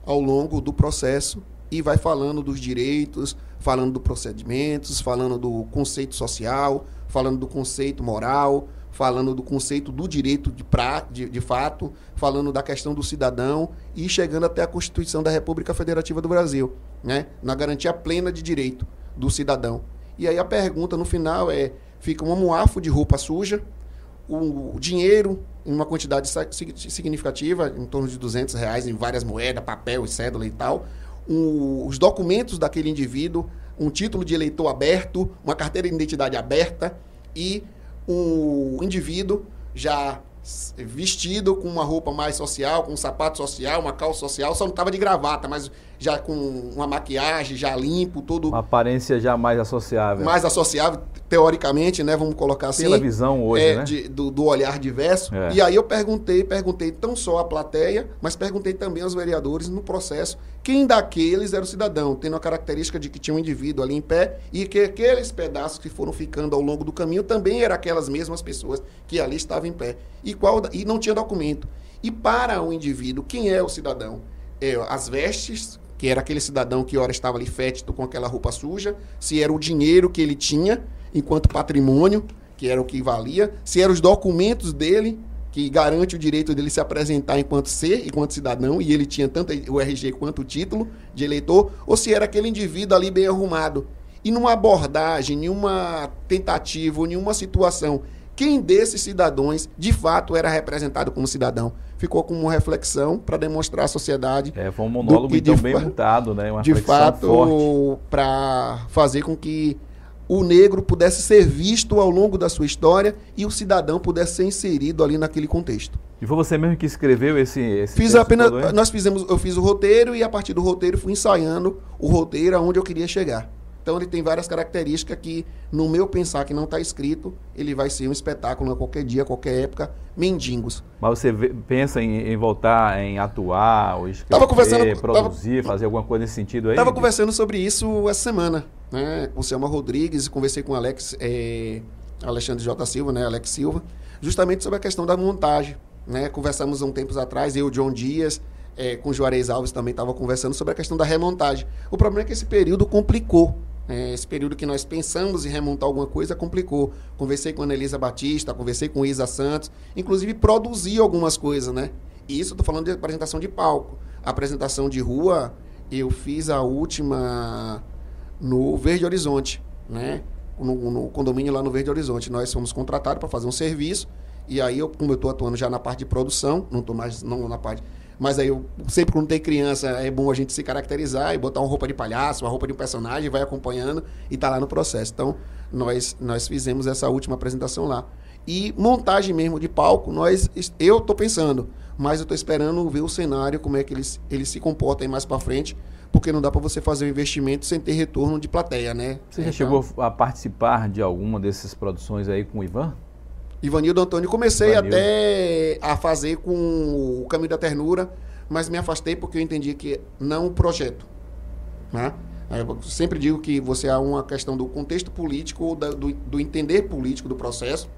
B: ao longo do processo e vai falando dos direitos, falando dos procedimentos, falando do conceito social, falando do conceito moral, falando do conceito do direito de, pra, de, de fato, falando da questão do cidadão e chegando até a Constituição da República Federativa do Brasil, né? na garantia plena de direito do cidadão. E aí a pergunta no final é: fica um amuafo de roupa suja, o, o dinheiro em uma quantidade significativa, em torno de 200 reais, em várias moedas, papel e cédula e tal, um, os documentos daquele indivíduo, um título de eleitor aberto, uma carteira de identidade aberta e o indivíduo já vestido com uma roupa mais social, com um sapato social, uma calça social, só não estava de gravata, mas já com uma maquiagem, já limpo, todo.
A: Uma aparência já mais associável.
B: Mais associável, teoricamente, né? Vamos colocar assim.
A: Pela visão hoje,
B: é,
A: né?
B: De, do, do, olhar diverso. É. E aí eu perguntei, perguntei não só à plateia, mas perguntei também aos vereadores no processo quem daqueles era o cidadão, tendo a característica de que tinha um indivíduo ali em pé e que aqueles pedaços que foram ficando ao longo do caminho também eram aquelas mesmas pessoas que ali estavam em pé. E, qual, e não tinha documento. E para o indivíduo, quem é o cidadão? É, as vestes que era aquele cidadão que ora estava ali fétido com aquela roupa suja, se era o dinheiro que ele tinha enquanto patrimônio, que era o que valia, se eram os documentos dele, que garante o direito dele se apresentar enquanto ser, enquanto cidadão, e ele tinha tanto o RG quanto o título de eleitor, ou se era aquele indivíduo ali bem arrumado. E numa abordagem, nenhuma tentativa, nenhuma situação, quem desses cidadãos de fato era representado como cidadão? ficou como uma reflexão para demonstrar à sociedade.
A: É, foi um monólogo então de, bem montado, né?
B: Uma de fato, para fazer com que o negro pudesse ser visto ao longo da sua história e o cidadão pudesse ser inserido ali naquele contexto.
A: E foi você mesmo que escreveu esse, esse
B: Fiz apenas, nós fizemos, eu fiz o roteiro e a partir do roteiro fui ensaiando o roteiro aonde eu queria chegar. Então ele tem várias características que, no meu pensar que não está escrito, ele vai ser um espetáculo a qualquer dia, a qualquer época, mendigos.
A: Mas você pensa em, em voltar, em atuar, ou escrever, tava conversando, produzir, tava, fazer alguma coisa nesse sentido aí?
B: Estava conversando sobre isso essa semana, né, com o Selma Rodrigues, conversei com o Alex, é, Alexandre J. Silva, né, Alex Silva, justamente sobre a questão da montagem. Né? Conversamos um tempos atrás, eu, John Dias, é, com o Juarez Alves também estava conversando sobre a questão da remontagem. O problema é que esse período complicou é, esse período que nós pensamos em remontar alguma coisa complicou. Conversei com a Anelisa Batista, conversei com Isa Santos, inclusive produzi algumas coisas, né? E isso estou falando de apresentação de palco. A apresentação de rua, eu fiz a última no Verde Horizonte, né? No, no condomínio lá no Verde Horizonte. Nós fomos contratados para fazer um serviço. E aí, eu, como eu estou atuando já na parte de produção, não estou mais não na parte mas aí, eu, sempre quando tem criança, é bom a gente se caracterizar e botar uma roupa de palhaço, uma roupa de um personagem, vai acompanhando e tá lá no processo. Então, nós, nós fizemos essa última apresentação lá. E montagem mesmo de palco, nós, eu tô pensando, mas eu tô esperando ver o cenário, como é que eles, eles se comportam aí mais para frente, porque não dá para você fazer um investimento sem ter retorno de plateia, né?
A: Você já então, chegou a participar de alguma dessas produções aí com o Ivan?
B: Ivanildo Antônio. Comecei Ivanildo. até a fazer com o Caminho da Ternura, mas me afastei porque eu entendi que não o projeto. Né? Eu sempre digo que você há uma questão do contexto político, do, do entender político do processo,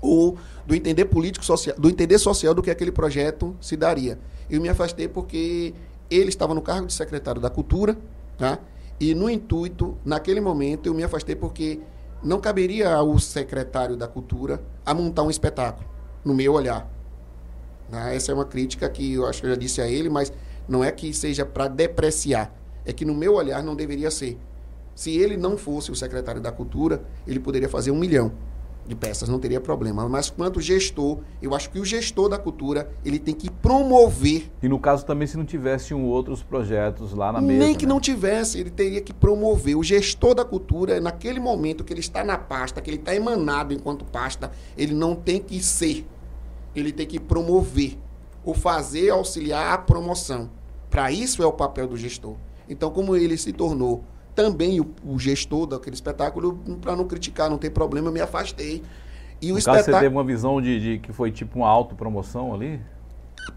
B: ou do entender político social, do entender social do que aquele projeto se daria. Eu me afastei porque ele estava no cargo de secretário da Cultura, tá? E no intuito, naquele momento, eu me afastei porque não caberia ao secretário da Cultura a montar um espetáculo, no meu olhar. Né? Essa é uma crítica que eu acho que eu já disse a ele, mas não é que seja para depreciar. É que, no meu olhar, não deveria ser. Se ele não fosse o secretário da Cultura, ele poderia fazer um milhão de peças, não teria problema. Mas quanto gestor, eu acho que o gestor da cultura, ele tem que promover.
A: E no caso também se não tivesse um outros projetos lá na mesa.
B: Nem que né? não tivesse, ele teria que promover. O gestor da cultura, naquele momento que ele está na pasta, que ele está emanado enquanto pasta, ele não tem que ser. Ele tem que promover. Ou fazer auxiliar a promoção. Para isso é o papel do gestor. Então, como ele se tornou também o, o gestor daquele espetáculo, para não criticar, não ter problema, eu me afastei.
A: E no o caso, espetáculo... você teve uma visão de, de que foi tipo uma autopromoção ali?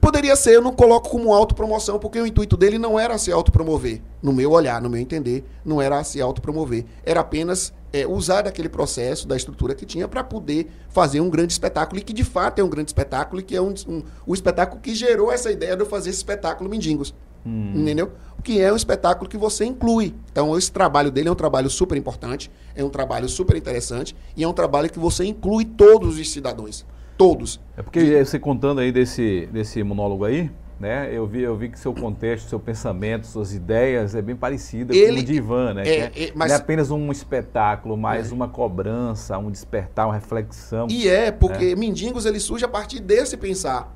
B: Poderia ser, eu não coloco como autopromoção, porque o intuito dele não era se autopromover. No meu olhar, no meu entender, não era se autopromover. Era apenas é, usar daquele processo, da estrutura que tinha, para poder fazer um grande espetáculo, e que de fato é um grande espetáculo, e que é um, um, o espetáculo que gerou essa ideia de eu fazer esse espetáculo Mendigos. Hum. Entendeu? Que é um espetáculo que você inclui. Então, esse trabalho dele é um trabalho super importante, é um trabalho super interessante, e é um trabalho que você inclui todos os cidadãos. Todos.
A: É porque você contando aí desse, desse monólogo aí, né? Eu vi, eu vi que seu contexto, seu pensamento, suas ideias é bem parecida Ele, com o de Ivan, né? É, é, mas, não é apenas um espetáculo, mas é. uma cobrança, um despertar, uma reflexão.
B: E é, porque é. Mendigos ele surge a partir desse pensar.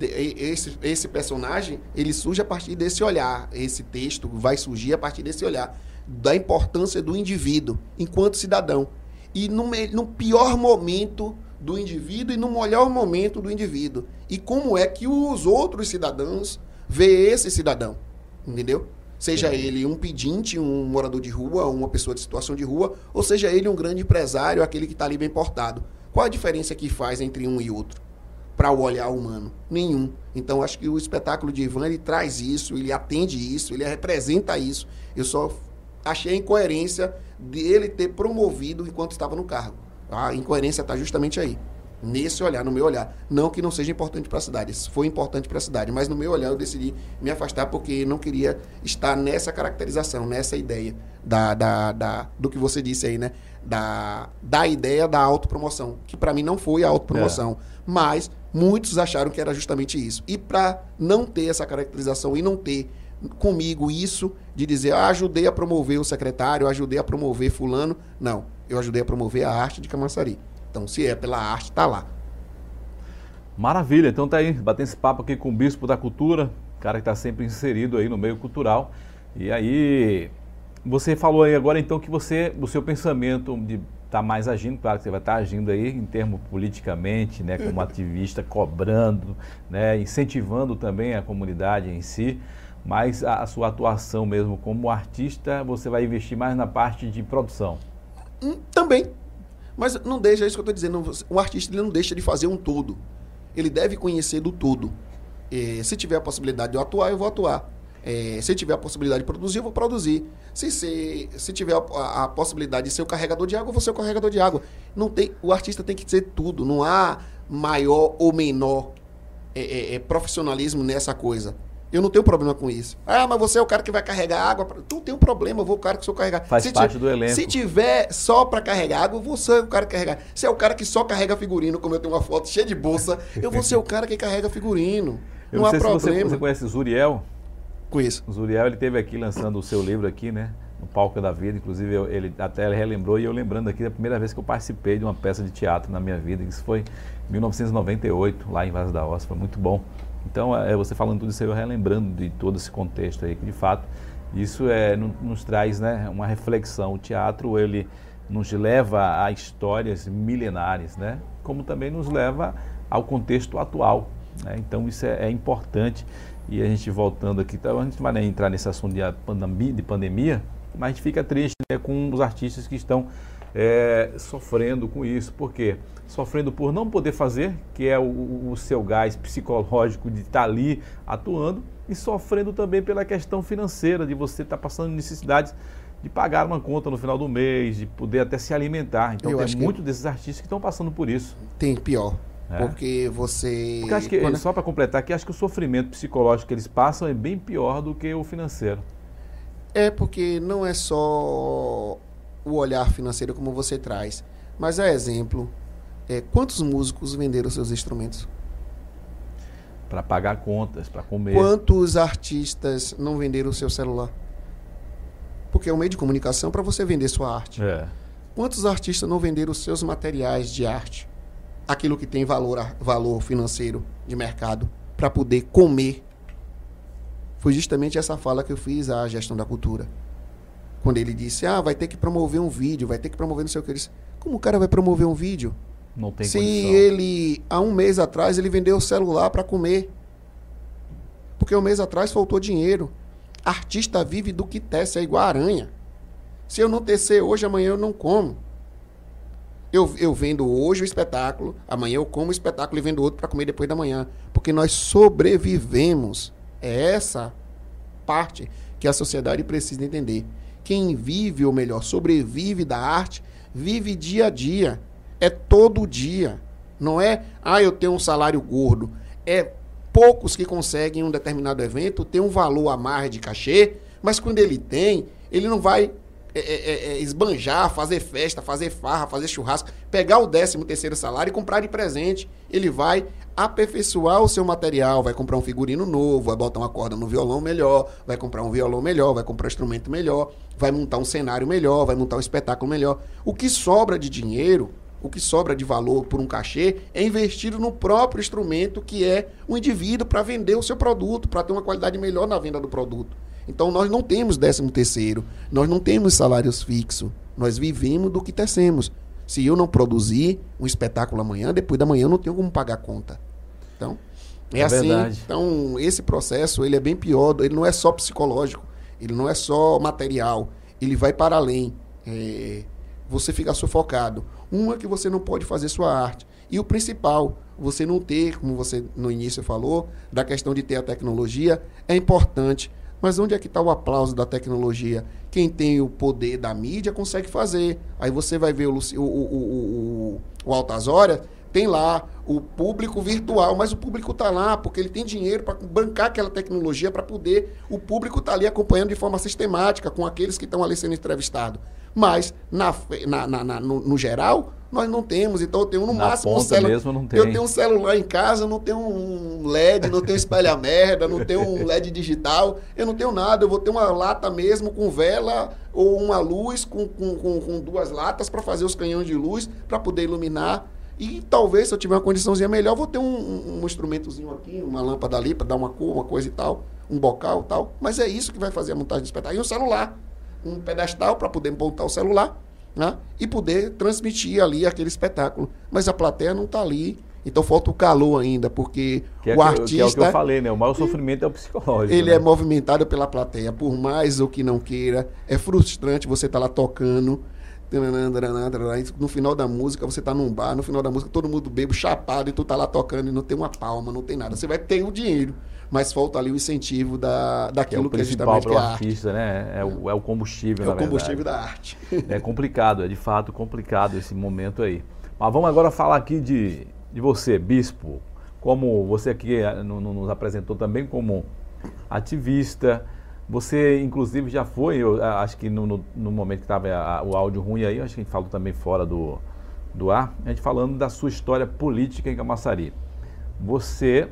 B: Esse, esse personagem, ele surge a partir desse olhar. Esse texto vai surgir a partir desse olhar. Da importância do indivíduo enquanto cidadão. E no, no pior momento do indivíduo e no melhor momento do indivíduo. E como é que os outros cidadãos vê esse cidadão, entendeu? Seja ele um pedinte, um morador de rua, uma pessoa de situação de rua, ou seja ele um grande empresário, aquele que está ali bem portado. Qual a diferença que faz entre um e outro? Para o olhar humano? Nenhum. Então, acho que o espetáculo de Ivan, ele traz isso, ele atende isso, ele representa isso. Eu só achei a incoerência dele ter promovido enquanto estava no cargo. A incoerência está justamente aí. Nesse olhar, no meu olhar. Não que não seja importante para a cidade, foi importante para a cidade, mas no meu olhar eu decidi me afastar porque não queria estar nessa caracterização, nessa ideia da, da, da do que você disse aí, né? Da, da ideia da autopromoção, que para mim não foi a autopromoção, é. mas muitos acharam que era justamente isso. E para não ter essa caracterização e não ter comigo isso de dizer, ah, ajudei a promover o secretário, ajudei a promover fulano, não eu ajudei a promover a arte de Camaçari. Então, se é pela arte, está lá.
A: Maravilha, então tá aí, batendo esse papo aqui com o Bispo da Cultura, cara que está sempre inserido aí no meio cultural. E aí, você falou aí agora então que você, o seu pensamento de estar tá mais agindo, claro que você vai estar tá agindo aí em termos politicamente, né, como ativista, cobrando, né, incentivando também a comunidade em si, mas a, a sua atuação mesmo como artista, você vai investir mais na parte de produção.
B: Hum, também. Mas não deixa, é isso que eu estou dizendo. O artista ele não deixa de fazer um todo. Ele deve conhecer do todo. É, se tiver a possibilidade de eu atuar, eu vou atuar. É, se tiver a possibilidade de produzir, eu vou produzir. Se, se, se tiver a, a, possibilidade de ser o carregador de água, eu vou ser o carregador de água. Não tem, o artista tem que ser tudo. Não há maior ou menor é, é, é profissionalismo nessa coisa. Eu não tenho problema com isso. Ah, mas você é o cara que vai carregar água. Tu tem um problema, eu vou o cara que sou carregar.
A: Faz se parte do elenco.
B: Se tiver só para carregar água, eu vou ser o cara que carregar. Se é o cara que só carrega figurino, como eu tenho uma foto cheia de bolsa, eu vou ser o cara que carrega figurino.
A: Eu não, não há problema. Você, você conhece Zuriel? O Zuriel, ele teve aqui lançando o seu livro aqui, né? No Palco da Vida. Inclusive, eu, ele até ele relembrou e eu lembrando aqui da primeira vez que eu participei de uma peça de teatro na minha vida. Isso foi em 1998, lá em Vaz da Ossa. Foi muito bom. Então, é, você falando tudo isso aí, eu relembrando de todo esse contexto aí, que de fato isso é, nos traz né, uma reflexão. O teatro, ele nos leva a histórias milenares, né? como também nos leva ao contexto atual. Né? Então, isso é, é, importante. E a gente voltando aqui, então, a gente vai entrar nesse assunto de pandemia, de pandemia mas a gente fica triste né, com os artistas que estão é, sofrendo com isso. Por quê? Sofrendo por não poder fazer, que é o, o seu gás psicológico de estar tá ali atuando, e sofrendo também pela questão financeira, de você estar tá passando necessidades de pagar uma conta no final do mês, de poder até se alimentar. Então, Eu tem muitos desses artistas que estão passando por isso.
B: Tem pior. É. Porque você.
A: Porque acho que, Quando... só para completar aqui, acho que o sofrimento psicológico que eles passam é bem pior do que o financeiro.
B: É porque não é só o olhar financeiro como você traz. Mas é exemplo. É, quantos músicos venderam seus instrumentos?
A: Para pagar contas, para comer.
B: Quantos artistas não venderam o seu celular? Porque é um meio de comunicação para você vender sua arte. É. Quantos artistas não venderam os seus materiais de arte? Aquilo que tem valor, valor financeiro de mercado para poder comer. Foi justamente essa fala que eu fiz à gestão da cultura quando ele disse, ah, vai ter que promover um vídeo, vai ter que promover não sei o que. Ele disse, como o cara vai promover um vídeo?
A: Não tem
B: Se condição. ele, há um mês atrás, ele vendeu o celular para comer. Porque um mês atrás faltou dinheiro. Artista vive do que tece, é igual a aranha. Se eu não tecer hoje, amanhã eu não como. Eu, eu vendo hoje o espetáculo, amanhã eu como o espetáculo e vendo outro para comer depois da manhã. Porque nós sobrevivemos. É essa parte que a sociedade precisa entender quem vive, ou melhor, sobrevive da arte, vive dia a dia. É todo dia. Não é, ah, eu tenho um salário gordo. É poucos que conseguem um determinado evento ter um valor a mais de cachê, mas quando ele tem, ele não vai é, é, é, é esbanjar, fazer festa, fazer farra, fazer churrasco, pegar o 13 terceiro salário e comprar de presente. Ele vai aperfeiçoar o seu material, vai comprar um figurino novo, vai botar uma corda no violão melhor, vai comprar um violão melhor, vai comprar um instrumento melhor, vai montar um cenário melhor, vai montar um espetáculo melhor. O que sobra de dinheiro, o que sobra de valor por um cachê é investido no próprio instrumento que é o indivíduo para vender o seu produto, para ter uma qualidade melhor na venda do produto. Então nós não temos décimo terceiro, nós não temos salários fixos, nós vivemos do que tecemos. Se eu não produzir um espetáculo amanhã, depois da manhã eu não tenho como pagar a conta. Então, é, é assim. Verdade. Então, esse processo, ele é bem pior, ele não é só psicológico, ele não é só material, ele vai para além. É, você fica sufocado. Uma que você não pode fazer sua arte. E o principal, você não ter, como você no início falou, da questão de ter a tecnologia, é importante. Mas onde é que está o aplauso da tecnologia? Quem tem o poder da mídia consegue fazer. Aí você vai ver o, o, o, o, o Altazória, tem lá o público virtual, mas o público está lá porque ele tem dinheiro para bancar aquela tecnologia para poder. O público está ali acompanhando de forma sistemática com aqueles que estão ali sendo entrevistados. Mas, na, na, na no, no, geral, nós não temos. Então, eu tenho no
A: na
B: máximo
A: um celular. Mesmo não tem.
B: Eu tenho um celular em casa, não tenho um LED, não tenho espelha-merda, não tenho um LED digital. Eu não tenho nada. Eu vou ter uma lata mesmo com vela ou uma luz com, com, com, com duas latas para fazer os canhões de luz para poder iluminar. E talvez, se eu tiver uma condiçãozinha melhor, vou ter um, um, um instrumentozinho aqui, uma lâmpada ali para dar uma cor, uma coisa e tal, um bocal e tal. Mas é isso que vai fazer a montagem do espetáculo. E um celular um pedestal para poder montar o celular né? e poder transmitir ali aquele espetáculo. Mas a plateia não está ali. Então falta o calor ainda, porque
A: que é
B: o artista. Que
A: é o que eu falei, né? O maior sofrimento é o psicológico.
B: Ele
A: né?
B: é movimentado pela plateia, por mais ou que não queira. É frustrante você estar tá lá tocando. No final da música, você está num bar, no final da música, todo mundo bebo, chapado, e tu tá lá tocando e não tem uma palma, não tem nada. Você vai ter o dinheiro mas falta ali o incentivo da, daquilo que, é o
A: que é para o artista, né? É o, é o combustível,
B: É o combustível da arte.
A: É complicado, é de fato complicado esse momento aí. Mas vamos agora falar aqui de, de você, Bispo. Como você aqui eh, nos apresentou também como ativista, você, inclusive, já foi, eu acho que no, no, no momento que estava o áudio ruim aí, acho que a gente falou também fora do, do ar, a gente falando da sua história política em Camaçari. Você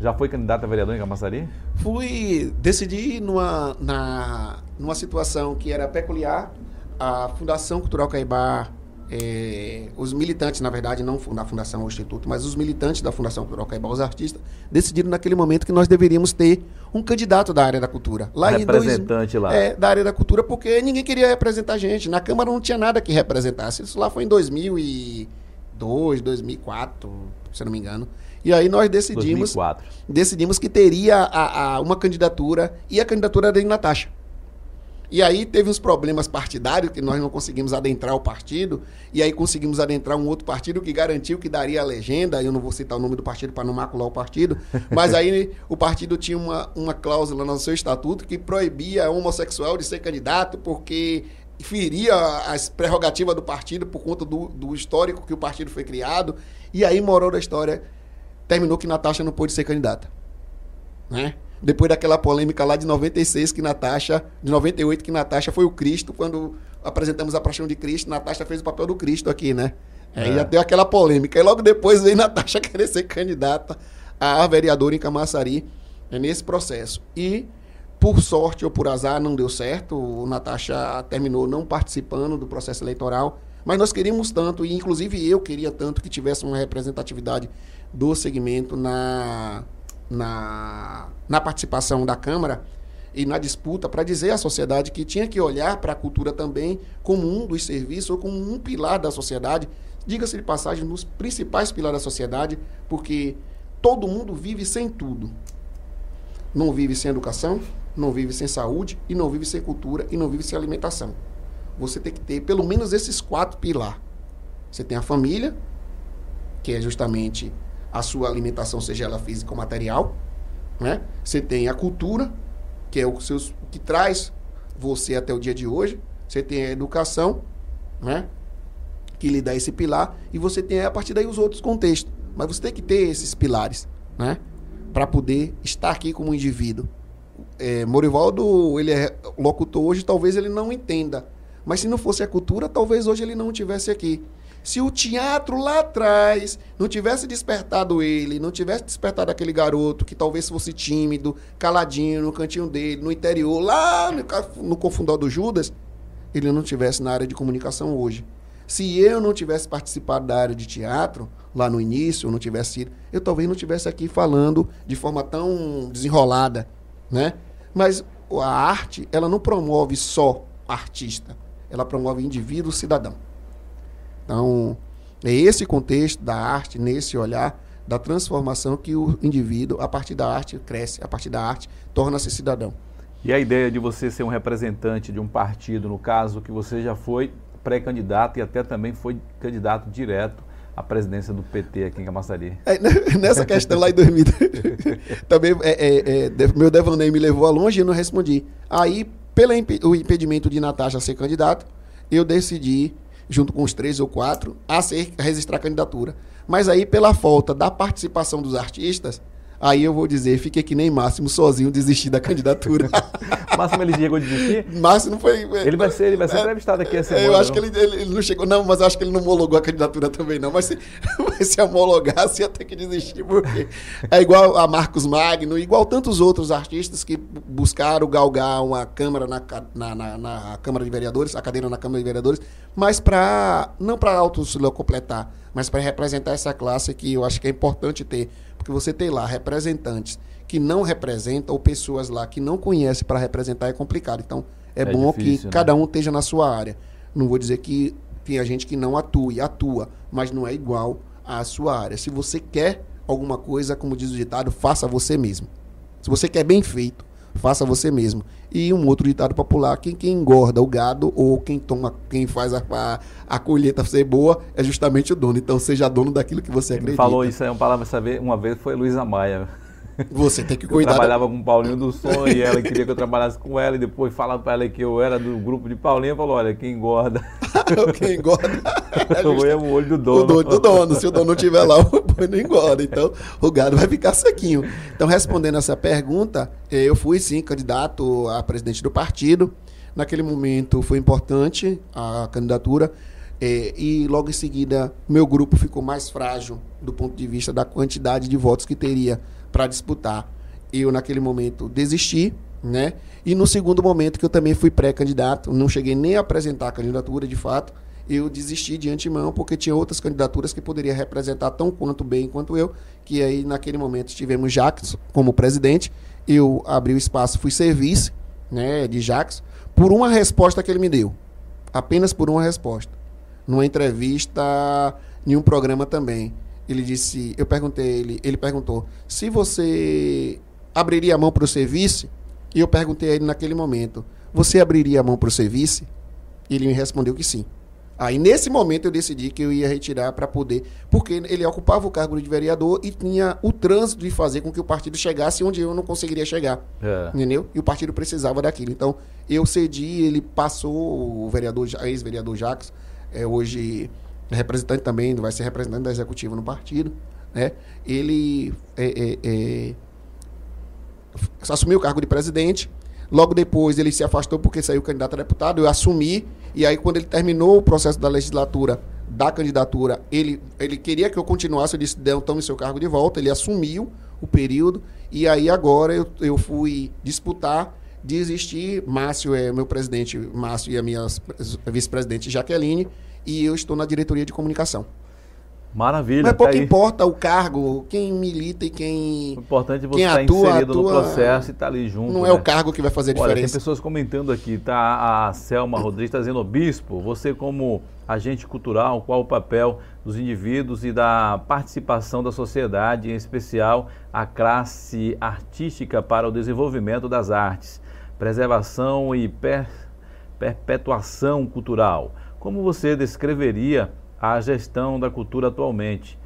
A: já foi candidato a vereador em Camaçari?
B: Fui, decidi numa, na, numa situação que era peculiar. A Fundação Cultural Caibá, é, os militantes, na verdade, não da Fundação ou Instituto, mas os militantes da Fundação Cultural Caibá, os artistas, decidiram naquele momento que nós deveríamos ter um candidato da área da cultura.
A: Lá representante
B: dois,
A: lá.
B: É, da área da cultura, porque ninguém queria representar a gente. Na Câmara não tinha nada que representasse. Isso lá foi em 2002, 2004, se eu não me engano. E aí nós decidimos 2004. decidimos que teria a, a, uma candidatura e a candidatura era de Natasha. E aí teve uns problemas partidários que nós não conseguimos adentrar o partido, e aí conseguimos adentrar um outro partido que garantiu que daria a legenda, eu não vou citar o nome do partido para não macular o partido, mas aí o partido tinha uma, uma cláusula no seu estatuto que proibia homossexual de ser candidato porque feria as prerrogativas do partido por conta do, do histórico que o partido foi criado. E aí, moral da história, terminou que Natasha não pôde ser candidata. Né? Depois daquela polêmica lá de 96, que Natasha, de 98, que Natasha foi o Cristo, quando apresentamos a paixão de Cristo, Natasha fez o papel do Cristo aqui, né? Aí é. já deu aquela polêmica. E logo depois veio Natasha querer ser candidata a vereadora em Camaçari é nesse processo. E, por sorte ou por azar, não deu certo. O Natasha terminou não participando do processo eleitoral. Mas nós queríamos tanto, e inclusive eu queria tanto que tivesse uma representatividade do segmento na, na, na participação da Câmara e na disputa para dizer à sociedade que tinha que olhar para a cultura também como um dos serviços ou como um pilar da sociedade, diga-se de passagem, nos principais pilares da sociedade, porque todo mundo vive sem tudo. Não vive sem educação, não vive sem saúde, e não vive sem cultura, e não vive sem alimentação. Você tem que ter pelo menos esses quatro pilares. Você tem a família, que é justamente a sua alimentação, seja ela física ou material. Né? Você tem a cultura, que é o, seus, que traz você até o dia de hoje. Você tem a educação, né? que lhe dá esse pilar, e você tem a partir daí os outros contextos. Mas você tem que ter esses pilares, né? Para poder estar aqui como indivíduo. É, Morivaldo, ele é locutor hoje, talvez ele não entenda. Mas se não fosse a cultura, talvez hoje ele não estivesse aqui. Se o teatro lá atrás não tivesse despertado ele, não tivesse despertado aquele garoto que talvez fosse tímido, caladinho no cantinho dele, no interior, lá no, no confundal do Judas, ele não tivesse na área de comunicação hoje. Se eu não tivesse participado da área de teatro, lá no início, eu não tivesse ido, eu talvez não tivesse aqui falando de forma tão desenrolada, né? Mas a arte, ela não promove só artista, ela promove indivíduo, cidadão. Então, é esse contexto da arte, nesse olhar, da transformação que o indivíduo, a partir da arte, cresce, a partir da arte, torna-se cidadão.
A: E a ideia de você ser um representante de um partido, no caso que você já foi pré-candidato e até também foi candidato direto à presidência do PT aqui em Camaçari.
B: É, nessa questão lá em 2000, também é, é, é, meu devaneio me levou a longe e eu não respondi. Aí, pelo impedimento de Natasha ser candidato, eu decidi junto com os três ou quatro, a, ser, a registrar a candidatura. Mas aí, pela falta da participação dos artistas, Aí eu vou dizer, fiquei que nem Máximo sozinho desistir da candidatura.
A: Máximo ele chegou a desistir?
B: Máximo foi.
A: Ele vai ser, ele vai ser é, entrevistado aqui essa
B: semana. Eu acho que ele, ele, ele, não chegou. Não, mas eu acho que ele não homologou a candidatura também, não. Mas se, mas se homologasse, ia ter que desistir, porque é igual a Marcos Magno, igual tantos outros artistas que buscaram galgar uma Câmara na, na, na, na Câmara de Vereadores, a cadeira na Câmara de Vereadores, mas para. não para completar, mas para representar essa classe que eu acho que é importante ter porque você tem lá representantes que não representam ou pessoas lá que não conhecem para representar é complicado. Então, é, é bom difícil, que né? cada um esteja na sua área. Não vou dizer que tem a gente que não atue, atua, mas não é igual à sua área. Se você quer alguma coisa, como diz o ditado, faça você mesmo. Se você quer bem feito, faça você mesmo. E um outro ditado popular, quem, quem engorda o gado ou quem toma, quem faz a, a, a colheita ser boa é justamente o dono. Então seja dono daquilo que você acredita.
A: falou isso aí, uma palavra saber, uma vez foi Luísa Maia.
B: Você tem que cuidar.
A: Eu trabalhava com o Paulinho do Som e ela queria que eu trabalhasse com ela e depois falava para ela que eu era do grupo de Paulinho falou, olha, quem engorda...
B: quem engorda...
A: É, é o olho do dono.
B: O olho do dono. Se o dono não estiver lá, o boi não engorda. Então, o gado vai ficar sequinho. Então, respondendo essa pergunta, eu fui sim candidato a presidente do partido. Naquele momento foi importante a candidatura. É, e logo em seguida, meu grupo ficou mais frágil do ponto de vista da quantidade de votos que teria para disputar. Eu, naquele momento, desisti, né? E no segundo momento, que eu também fui pré-candidato, não cheguei nem a apresentar a candidatura de fato, eu desisti de antemão, porque tinha outras candidaturas que poderia representar tão quanto bem quanto eu, que aí naquele momento tivemos Jacques como presidente, eu abri o espaço, fui serviço né, de Jacques, por uma resposta que ele me deu. Apenas por uma resposta. Numa entrevista, em um programa também. Ele disse, eu perguntei ele, ele perguntou: "Se você abriria a mão para o serviço?" E eu perguntei a ele naquele momento: "Você abriria a mão para o serviço?" E ele me respondeu que sim. Aí nesse momento eu decidi que eu ia retirar para poder, porque ele ocupava o cargo de vereador e tinha o trânsito de fazer com que o partido chegasse onde eu não conseguiria chegar. É. Entendeu? E o partido precisava daquilo. Então eu cedi, ele passou o vereador, ex-vereador Jacques, é, hoje representante também, vai ser representante da executiva no partido, né? Ele é, é, é, assumiu o cargo de presidente. Logo depois ele se afastou porque saiu candidato a deputado. Eu assumi e aí quando ele terminou o processo da legislatura da candidatura, ele, ele queria que eu continuasse. Eu disse: "Então tome seu cargo de volta". Ele assumiu o período e aí agora eu, eu fui disputar desistir. Márcio é meu presidente, Márcio e a minha vice-presidente Jaqueline e eu estou na diretoria de comunicação.
A: Maravilha.
B: Mas pouco tá importa o cargo, quem milita e quem.
A: O importante é você estar tá inserido atua, no processo e estar tá ali junto.
B: Não
A: né?
B: é o cargo que vai fazer a diferença.
A: Olha, tem pessoas comentando aqui, tá? A Selma Rodrigues está dizendo, Bispo, você como agente cultural, qual o papel dos indivíduos e da participação da sociedade, em especial a classe artística para o desenvolvimento das artes, preservação e per perpetuação cultural. Como você descreveria a gestão da cultura atualmente?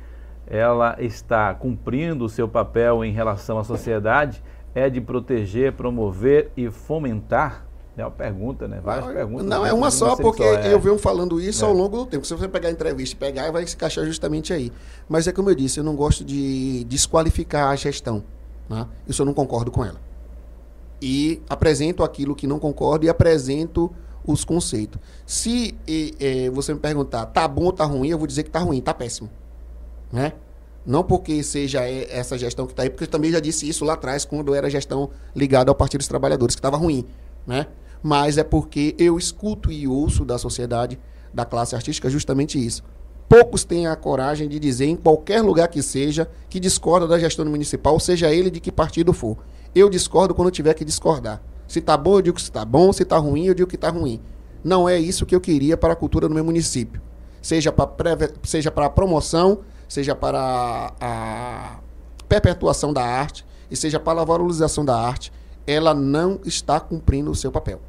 A: Ela está cumprindo o seu papel em relação à sociedade? É de proteger, promover e fomentar? É uma pergunta, né? Várias
B: não,
A: perguntas.
B: Não,
A: né?
B: é uma só, porque
A: é.
B: eu venho falando isso
A: É.
B: ao longo do tempo. Se você pegar a entrevista e pegar, vai se encaixar justamente aí. Mas é como eu disse, eu não gosto de desqualificar a gestão. Né? Isso eu não concordo com ela. E apresento aquilo que não concordo e apresento os conceitos. Se e, é, você me perguntar, tá bom ou tá ruim, eu vou dizer que tá ruim, tá péssimo. Né? Não porque seja e- essa gestão que está aí, porque eu também já disse isso lá atrás, quando era gestão ligada ao Partido dos Trabalhadores, que estava ruim. Né? Mas é porque eu escuto e ouço da sociedade, da classe artística, justamente isso. Poucos têm a coragem de dizer, em qualquer lugar que seja, que discorda da gestão municipal, seja ele de que partido for. Eu discordo quando tiver que discordar. Se tá bom, eu digo que está bom, se tá ruim, eu digo que está ruim. Não é isso que eu queria para a cultura no meu município. Seja para seja para promoção, seja para a perpetuação da arte e seja para a valorização da arte, ela não está cumprindo o seu papel.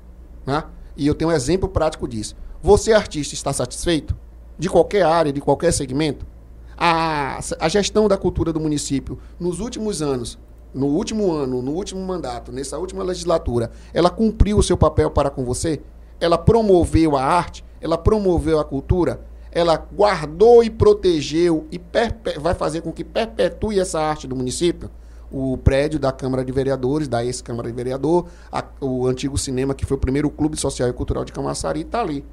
B: Né? E eu tenho um exemplo prático disso. Você, artista, está satisfeito? De qualquer área, de qualquer segmento? A, a gestão da cultura do município, nos últimos anos, no último ano, no último mandato, nessa última legislatura, ela cumpriu o seu papel para com você? Ela promoveu a arte? Ela promoveu a cultura? Ela guardou e protegeu e vai fazer com que perpetue essa arte do município? O prédio da Câmara de Vereadores, da ex-Câmara de Vereador, a- o antigo cinema, que foi o primeiro clube social e cultural de Camaçari, está ali.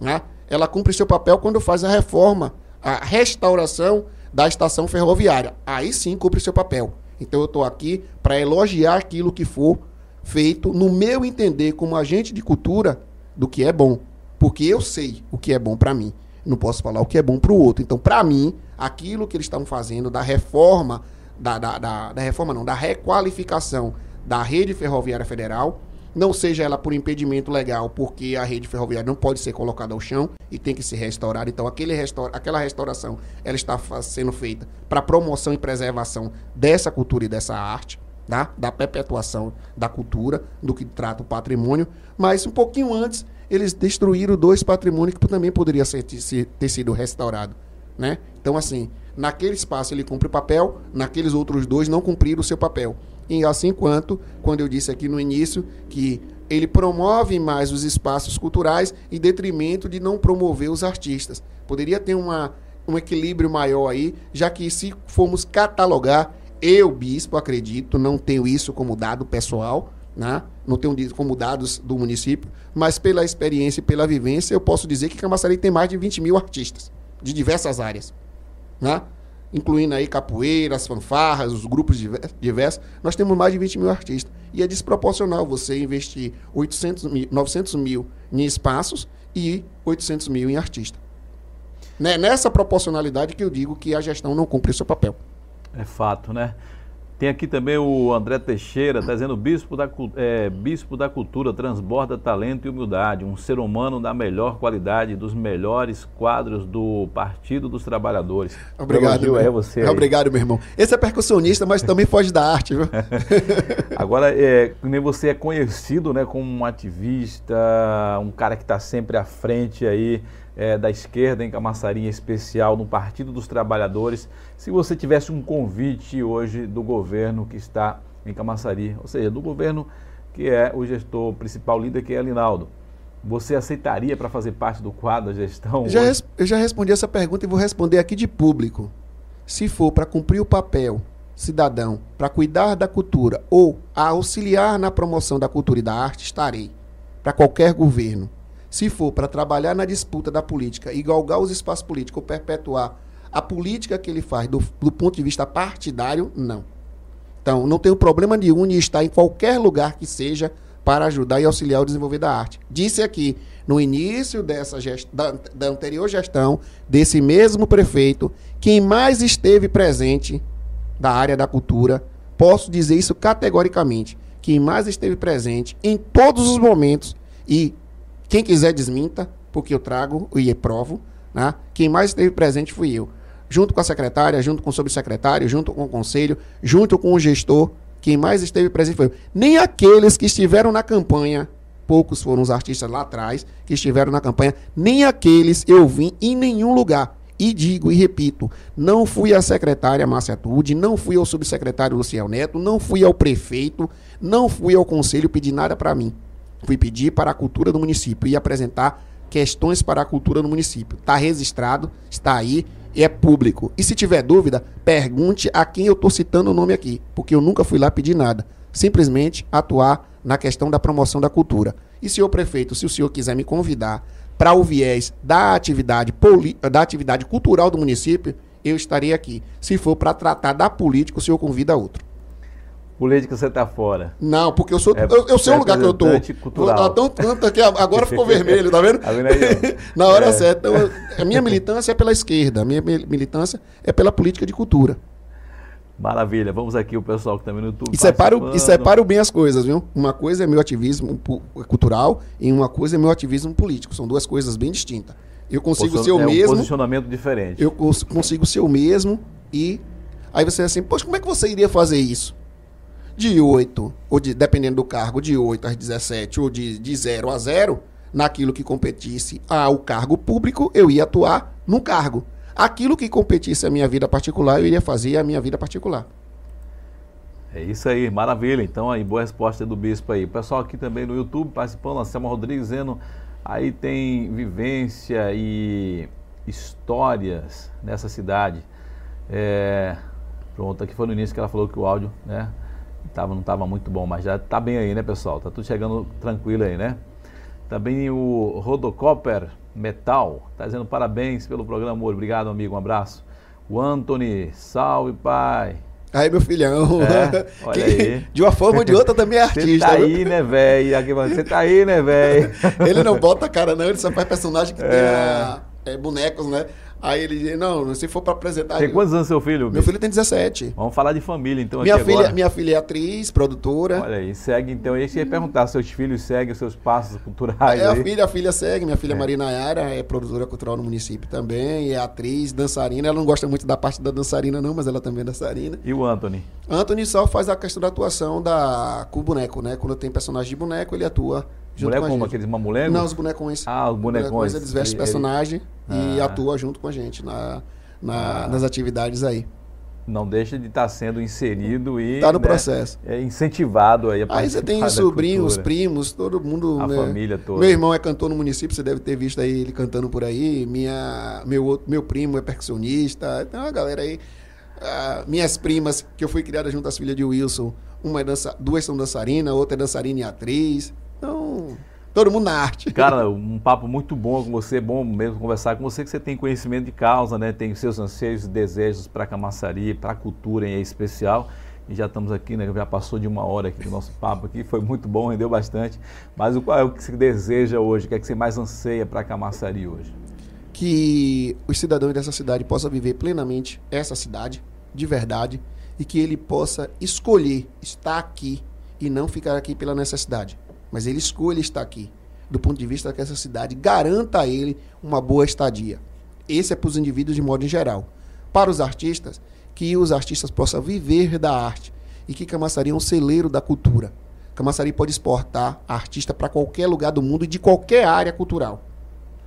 B: Né? Ela cumpre seu papel quando faz a reforma, a restauração da estação ferroviária. Aí sim cumpre seu papel. Então eu estou aqui para elogiar aquilo que for feito, no meu entender, como agente de cultura, do que é bom. Porque eu sei o que é bom para mim. Não posso falar o que é bom para o outro. Então, para mim, aquilo que eles estão fazendo da reforma, da, da, da, da reforma não, da requalificação da rede ferroviária federal, não seja ela por impedimento legal, porque a rede ferroviária não pode ser colocada ao chão e tem que ser restaurada. Então, aquele restaura, aquela restauração ela está sendo feita para promoção e preservação dessa cultura e dessa arte, tá? da perpetuação da cultura, do que trata o patrimônio. Mas um pouquinho antes, eles destruíram dois patrimônios que também poderia ser, se- ter sido restaurado. Né? Então, assim, naquele espaço ele cumpre o papel, naqueles outros dois não cumpriram o seu papel. E assim quanto, quando eu disse aqui no início, que ele promove mais os espaços culturais em detrimento de não promover os artistas. Poderia ter uma, um equilíbrio maior aí, já que se formos catalogar, eu, bispo, acredito, não tenho isso como dado pessoal, né? não tenho como dados do município, mas pela experiência e pela vivência, eu posso dizer que Camaçari tem mais de 20 mil artistas, de diversas áreas né? Incluindo aí capoeiras, fanfarras, os grupos diver- diversos, nós temos mais de 20 mil artistas. E é desproporcional você investir 800 mil, 900 mil em espaços e 800 mil em artista. Né? Nessa proporcionalidade que eu digo que a gestão não cumpre o seu papel.
A: É fato, né? Tem aqui também o André Teixeira, está dizendo bispo da, é, bispo da cultura transborda talento e humildade, um ser humano da melhor qualidade, dos melhores quadros do Partido dos Trabalhadores.
B: Obrigado.
A: Elogio é você. aí.
B: Obrigado, meu irmão. Esse é percussionista, mas também foge da arte, viu?
A: Agora, é, nem você é conhecido né, como um ativista, um cara que está sempre à frente aí é, da esquerda em Camaçari, em especial no Partido dos Trabalhadores. Se você tivesse um convite hoje do governo que está em Camaçari, ou seja, do governo que é o gestor principal líder, que é Linaldo, você aceitaria para fazer parte do quadro da gestão?
B: Já res- eu já respondi essa pergunta e vou responder aqui de público. Se for para cumprir o papel cidadão, para cuidar da cultura ou auxiliar na promoção da cultura e da arte, estarei. Para qualquer governo. Se for para trabalhar na disputa da política e galgar os espaços políticos ou perpetuar a política que ele faz do, do ponto de vista partidário, não. Então, não tenho problema nenhum em estar em qualquer lugar que seja para ajudar e auxiliar o desenvolver da arte. Disse aqui, no início dessa gest... da, da anterior gestão, desse mesmo prefeito, quem mais esteve presente da área da cultura, posso dizer isso categoricamente, quem mais esteve presente em todos os momentos, e quem quiser desminta, porque eu trago e provo, né? quem mais esteve presente fui eu junto com a secretária, junto com o subsecretário, junto com o conselho, junto com o gestor, quem mais esteve presente foi eu. Nem aqueles que estiveram na campanha, poucos foram os artistas lá atrás que estiveram na campanha, nem aqueles eu vim em nenhum lugar. E digo e repito, não fui à secretária Márcia Tude, não fui ao subsecretário Luciel Neto, não fui ao prefeito, não fui ao conselho pedir nada para mim. Fui pedir para a cultura do município e apresentar questões para a cultura do município. Está registrado, está aí e é público. E se tiver dúvida, pergunte a quem eu estou citando o nome aqui, porque eu nunca fui lá pedir nada. Simplesmente atuar na questão da promoção da cultura. E senhor prefeito, se o senhor quiser me convidar para o viés da atividade, da atividade cultural do município, eu estarei aqui. Se for para tratar da política, o senhor convida outro.
A: Política você está fora.
B: Não, porque eu sou. É, eu, eu sei o lugar que eu tô.
A: Cultural.
B: Tão tanto aqui, agora ficou vermelho, tá vendo? Tá vendo aí, Na hora é. certa. Então, a minha militância é pela esquerda, a minha militância é pela política de cultura.
A: Maravilha, vamos aqui o pessoal que também tá no YouTube.
B: E separo, e separo bem as coisas, viu? Uma coisa é meu ativismo cultural e uma coisa é meu ativismo político. São duas coisas bem distintas. Eu consigo Posicion... ser o
A: é
B: mesmo.
A: Um posicionamento diferente.
B: Eu cons consigo ser o mesmo e. Aí você é assim, poxa, como é que você iria fazer isso? De 8, ou de, dependendo do cargo, de 8 às 17, ou de, de 0 a 0, naquilo que competisse ao cargo público, eu ia atuar no cargo. Aquilo que competisse a minha vida particular, eu iria fazer a minha vida particular.
A: É isso aí, maravilha. Então, aí, boa resposta do Bispo aí. Pessoal aqui também no YouTube participando, Anselmo Rodrigues dizendo, aí tem vivência e histórias nessa cidade. É, pronto, aqui foi no início que ela falou que o áudio, né? Tava, não estava muito bom, mas já está bem aí, né, pessoal? Tá tudo chegando tranquilo aí, né? Também o Rodocopper Metal está dizendo parabéns pelo programa. Obrigado, amigo. Um abraço. O Anthony, salve, pai.
B: Aí, meu filhão.
A: É, olha aí.
B: De uma forma ou de outra também é artista.
A: Você tá aí, né, velho? Você tá aí, né, velho?
B: ele não bota a cara, não. Ele só faz personagem que é. tem a, é, bonecos, né? Aí ele diz, não, se for para apresentar...
A: Tem quantos anos seu filho?
B: Meu filho tem 17.
A: Vamos falar de família, então,
B: minha filha, agora. Minha filha é atriz, produtora.
A: Olha aí, segue, então, eu ia perguntar, seus filhos seguem os seus passos culturais
B: É, a filha, a filha segue, minha filha é. Marina Yara é produtora cultural no município também, é atriz, dançarina, ela não gosta muito da parte da dançarina não, mas ela também é dançarina.
A: E o Anthony?
B: Anthony só faz a questão da atuação da, com o boneco, né? Quando tem personagem de boneco, ele atua
A: Boneco como? Aqueles mamulegos?
B: Não, os bonecões.
A: Ah, os bonecões.
B: Eles vestem personagem ele... e ah. atua junto com a gente na, na ah. nas atividades aí.
A: Não deixa de estar tá sendo inserido e.
B: Está no né, processo.
A: É incentivado aí a
B: Aí você tem os sobrinhos, os primos, todo mundo.
A: A meu, família toda.
B: Meu irmão é cantor no município, você deve ter visto aí ele cantando por aí. Minha, meu, meu primo é percussionista. Tem uma galera aí. Uh, minhas primas, que eu fui criada junto às filhas de Wilson, uma é dança, duas são dançarinas, outra é dançarina e atriz. Então, todo mundo na arte.
A: Cara, um papo muito bom com você, bom mesmo conversar com você, que você tem conhecimento de causa, né? Tem seus anseios e desejos para a camaçaria, para a cultura em especial. E já estamos aqui, né? Já passou de uma hora aqui do nosso papo aqui, foi muito bom, rendeu bastante. Mas o qual é o que você deseja hoje? O que é que você mais anseia para a camaçaria hoje?
B: Que os cidadãos dessa cidade possam viver plenamente essa cidade, de verdade, e que ele possa escolher estar aqui e não ficar aqui pela necessidade mas ele escolhe estar aqui, do ponto de vista que essa cidade garanta a ele uma boa estadia. Esse é para os indivíduos de modo geral. Para os artistas, que os artistas possam viver da arte e que Camaçari é um celeiro da cultura. Camaçari pode exportar artista para qualquer lugar do mundo e de qualquer área cultural.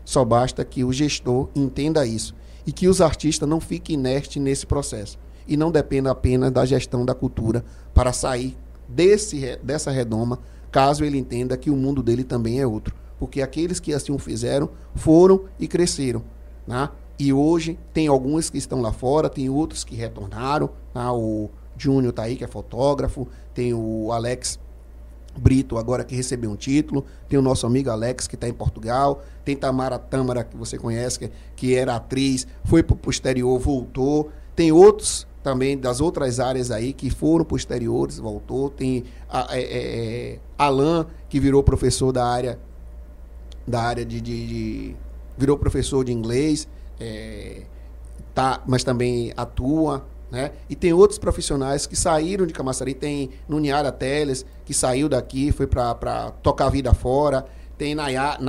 B: Só basta que o gestor entenda isso e que os artistas não fiquem inertes nesse processo e não dependa apenas da gestão da cultura para sair desse, dessa redoma caso ele entenda que o mundo dele também é outro. Porque aqueles que assim o fizeram foram e cresceram. Né? E hoje tem alguns que estão lá fora, tem outros que retornaram. Né? O Júnior está aí, que é fotógrafo, tem o Alex Brito, agora que recebeu um título, tem o nosso amigo Alex, que está em Portugal, tem Tamara Tâmara, que você conhece, que, que era atriz, foi para o exterior, voltou. Tem outros também das outras áreas aí que foram posteriores, voltou. Tem a, é, é, é, Alan, que virou professor da área da área de, de, de virou professor de inglês, é, tá, mas também atua, né? E tem outros profissionais que saíram de Camaçari, tem Nuniara Teles, que saiu daqui, foi para tocar a vida fora, tem Nayara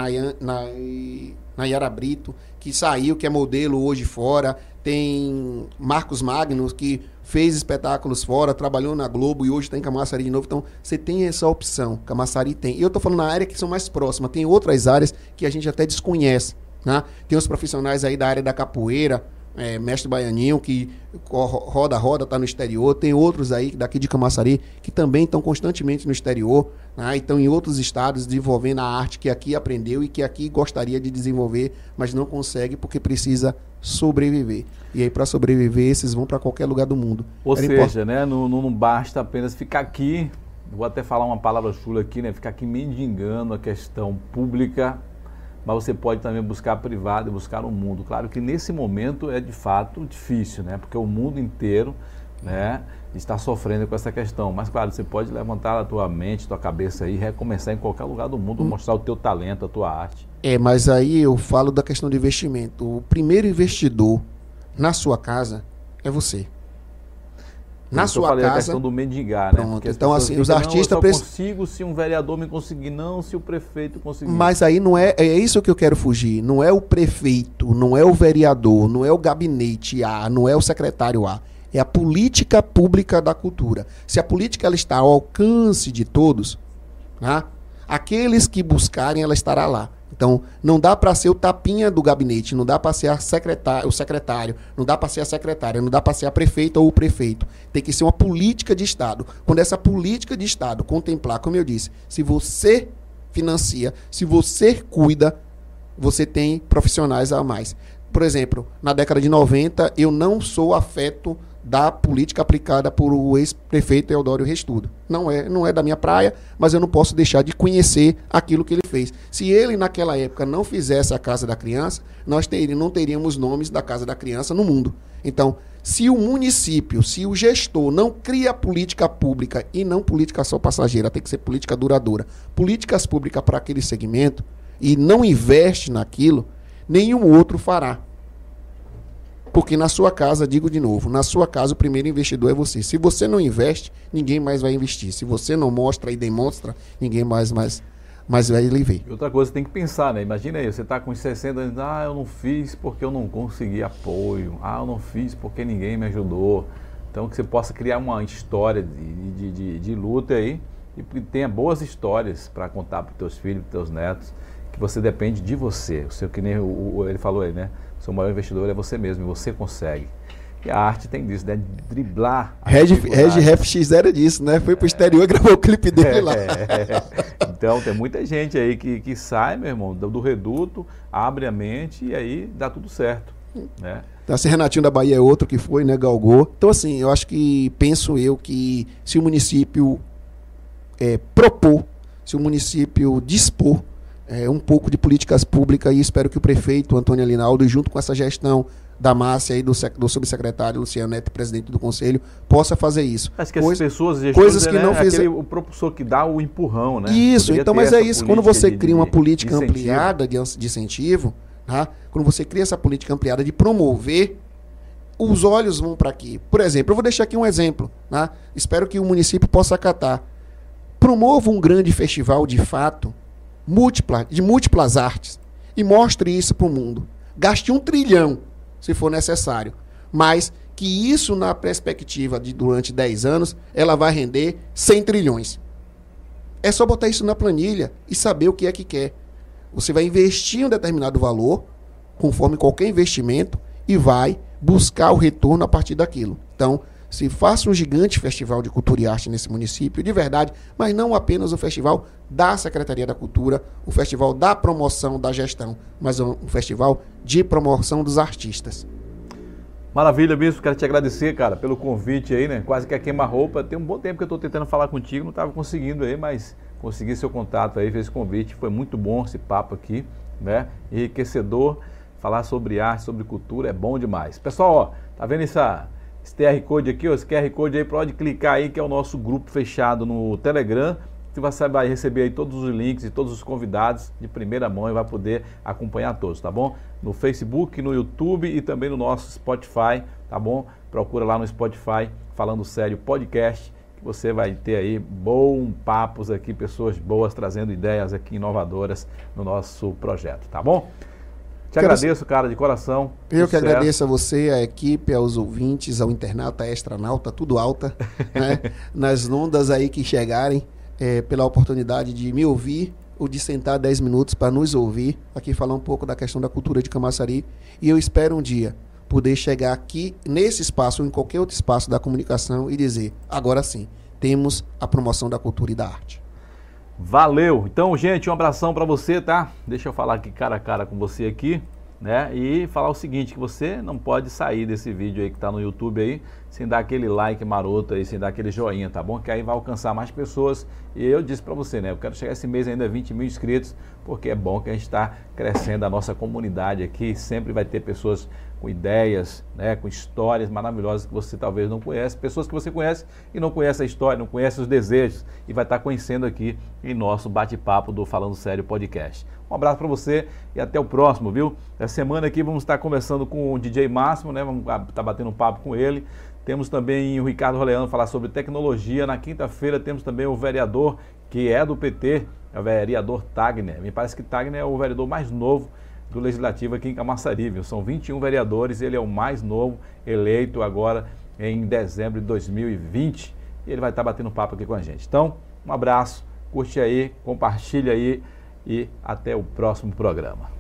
B: Brito, que saiu, que é modelo hoje fora, tem Marcos Magnus, que fez espetáculos fora, trabalhou na Globo e hoje está em Camaçari de novo. Então, você tem essa opção. Camaçari tem. Eu estou falando na área que são mais próximas. Tem outras áreas que a gente até desconhece. Né? Tem os profissionais aí da área da capoeira, é, Mestre Baianinho, que roda roda, está no exterior. Tem outros aí daqui de Camaçari que também estão constantemente no exterior. Né? Estão em outros estados desenvolvendo a arte que aqui aprendeu e que aqui gostaria de desenvolver, mas não consegue porque precisa sobreviver. E aí, para sobreviver, esses vão para qualquer lugar do mundo.
A: Ou Era seja, né, não, não basta apenas ficar aqui, vou até falar uma palavra chula aqui, né, ficar aqui mendigando a questão pública mas você pode também buscar privado e buscar o um mundo. Claro que nesse momento é de fato difícil, né? Porque o mundo inteiro, né, está sofrendo com essa questão. Mas claro, você pode levantar a tua mente, tua cabeça e recomeçar em qualquer lugar do mundo, hum. mostrar o teu talento, a tua arte.
B: É, mas aí eu falo da questão de investimento. O primeiro investidor na sua casa é você
A: na sua falei casa. a questão do mendigar,
B: né? Pronto. Então, assim, os artistas.
A: Não, eu consigo se um vereador me conseguir, não se o prefeito conseguir.
B: Mas aí não é. É isso que eu quero fugir. Não é o prefeito, não é o vereador, não é o gabinete A, não é o secretário A. É a política pública da cultura. Se a política ela está ao alcance de todos, né? aqueles que buscarem, ela estará lá. Então, não dá para ser o tapinha do gabinete, não dá para ser secretário, o secretário, não dá para ser a secretária, não dá para ser a prefeita ou o prefeito. Tem que ser uma política de Estado. Quando essa política de Estado contemplar, como eu disse, se você financia, se você cuida, você tem profissionais a mais. Por exemplo, na década de 90, eu não sou afeto da política aplicada por o ex-prefeito Eudório Restudo. Não é, não é da minha praia, mas eu não posso deixar de conhecer aquilo que ele fez. Se ele naquela época não fizesse a Casa da Criança, nós ter, não teríamos nomes da Casa da Criança no mundo. Então, se o município, se o gestor não cria política pública e não política só passageira, tem que ser política duradoura, políticas públicas para aquele segmento e não investe naquilo, nenhum outro fará. Porque na sua casa, digo de novo, na sua casa o primeiro investidor é você. Se você não investe, ninguém mais vai investir. Se você não mostra e demonstra, ninguém mais, mais, mais vai lhe ver.
A: Outra coisa, você tem que pensar, né? Imagina aí, você está com 60 anos, ah, eu não fiz porque eu não consegui apoio, ah, eu não fiz porque ninguém me ajudou. Então que você possa criar uma história de, de, de, de luta aí e tenha boas histórias para contar para os teus filhos, para os teus netos, que você depende de você. O seu que nem o, o, ele falou aí, né? Seu maior investidor é você mesmo e você consegue. E a arte tem disso, né? Driblar.
B: Reg, Reg FX era disso, né? Foi pro é. exterior e gravou o clipe dele é, lá.
A: É. Então tem muita gente aí que, que sai, meu irmão, do, do reduto, abre a mente e aí dá tudo certo. Né?
B: Então, assim, Renatinho da Bahia é outro que foi, né? Galgou. Então, assim, eu acho que, penso eu, que se o município é, propor, se o município dispor é, um pouco de políticas públicas e espero que o prefeito Antônio Alinaldo, junto com essa gestão da Márcia e do, do subsecretário Luciano Neto, presidente do conselho, possa fazer isso.
A: Acho que as pessoas coisas que né, não fizeram. o propulsor que dá o empurrão, né?
B: Isso, Poderia então, mas é isso. Quando você de, cria uma política de ampliada de, de incentivo, tá? quando você cria essa política ampliada de promover, os olhos vão para aqui. Por exemplo, eu vou deixar aqui um exemplo. Tá? Espero que o município possa acatar. Promova um grande festival de fato múltipla, de múltiplas artes e mostre isso para o mundo. Gaste um trilhão, se for necessário, mas que isso, na perspectiva de durante 10 anos, ela vai render 100 trilhões. É só botar isso na planilha e saber o que é que quer. Você vai investir um determinado valor, conforme qualquer investimento, e vai buscar o retorno a partir daquilo. Então, se faça um gigante festival de cultura e arte nesse município, de verdade, mas não apenas o festival da Secretaria da Cultura, o festival da promoção da gestão, mas um, festival de promoção dos artistas.
A: Maravilha, Bispo. Quero te agradecer, cara, pelo convite aí, né? Quase que a queima-roupa. Tem um bom tempo que eu estou tentando falar contigo, não estava conseguindo aí, mas consegui seu contato aí, fez esse convite. Foi muito bom esse papo aqui, né? Enriquecedor. Falar sobre arte, sobre cultura é bom demais. Pessoal, ó, tá vendo essa esse QR Code aqui, ó, esse QR Code aí, pode clicar aí, que é o nosso grupo fechado no Telegram. Você vai receber aí todos os links e todos os convidados de primeira mão e vai poder acompanhar todos, tá bom? No Facebook, no YouTube e também no nosso Spotify, tá bom? Procura lá no Spotify, Falando Sério Podcast, que você vai ter aí bons papos aqui, pessoas boas trazendo ideias aqui inovadoras no nosso projeto, tá bom? Te Quero... agradeço, cara, de coração.
B: Eu que agradeço a você, a equipe, aos ouvintes, ao internauta, a extranauta, tudo alta, né? nas ondas aí que chegarem, é, pela oportunidade de me ouvir ou de sentar 10 minutos para nos ouvir, aqui falar um pouco da questão da cultura de Camaçari. E eu espero um dia poder chegar aqui nesse espaço ou em qualquer outro espaço da comunicação e dizer: agora sim, temos a promoção da cultura e da arte.
A: Valeu! Então, gente, um abração para você, tá? Deixa eu falar aqui cara a cara com você aqui né? E falar o seguinte, que você não pode sair desse vídeo aí que está no YouTube aí sem dar aquele like maroto aí, sem dar aquele joinha, tá bom? Que aí vai alcançar mais pessoas. E eu disse para você, né? Eu quero chegar esse mês ainda a 20 mil inscritos, porque é bom que a gente está crescendo a nossa comunidade aqui. Sempre vai ter pessoas com ideias, né, com histórias maravilhosas que você talvez não conhece, pessoas que você conhece e não conhece a história, não conhece os desejos e vai estar conhecendo aqui em nosso bate-papo do Falando Sério Podcast. Um abraço para você e até o próximo, viu? Essa semana aqui vamos estar conversando com o DJ Máximo, né? Vamos estar tá batendo um papo com ele. Temos também o Ricardo Roleano falar sobre tecnologia. Na quinta-feira temos também o vereador que é do PT, é o vereador Tagner. Me parece que Tagner é o vereador mais novo do Legislativo aqui em Camaçari, viu? São 21 vereadores, ele é o mais novo eleito agora em dezembro de 2020 e ele vai estar batendo papo aqui com a gente. Então, um abraço, curte aí, compartilha aí e até o próximo programa.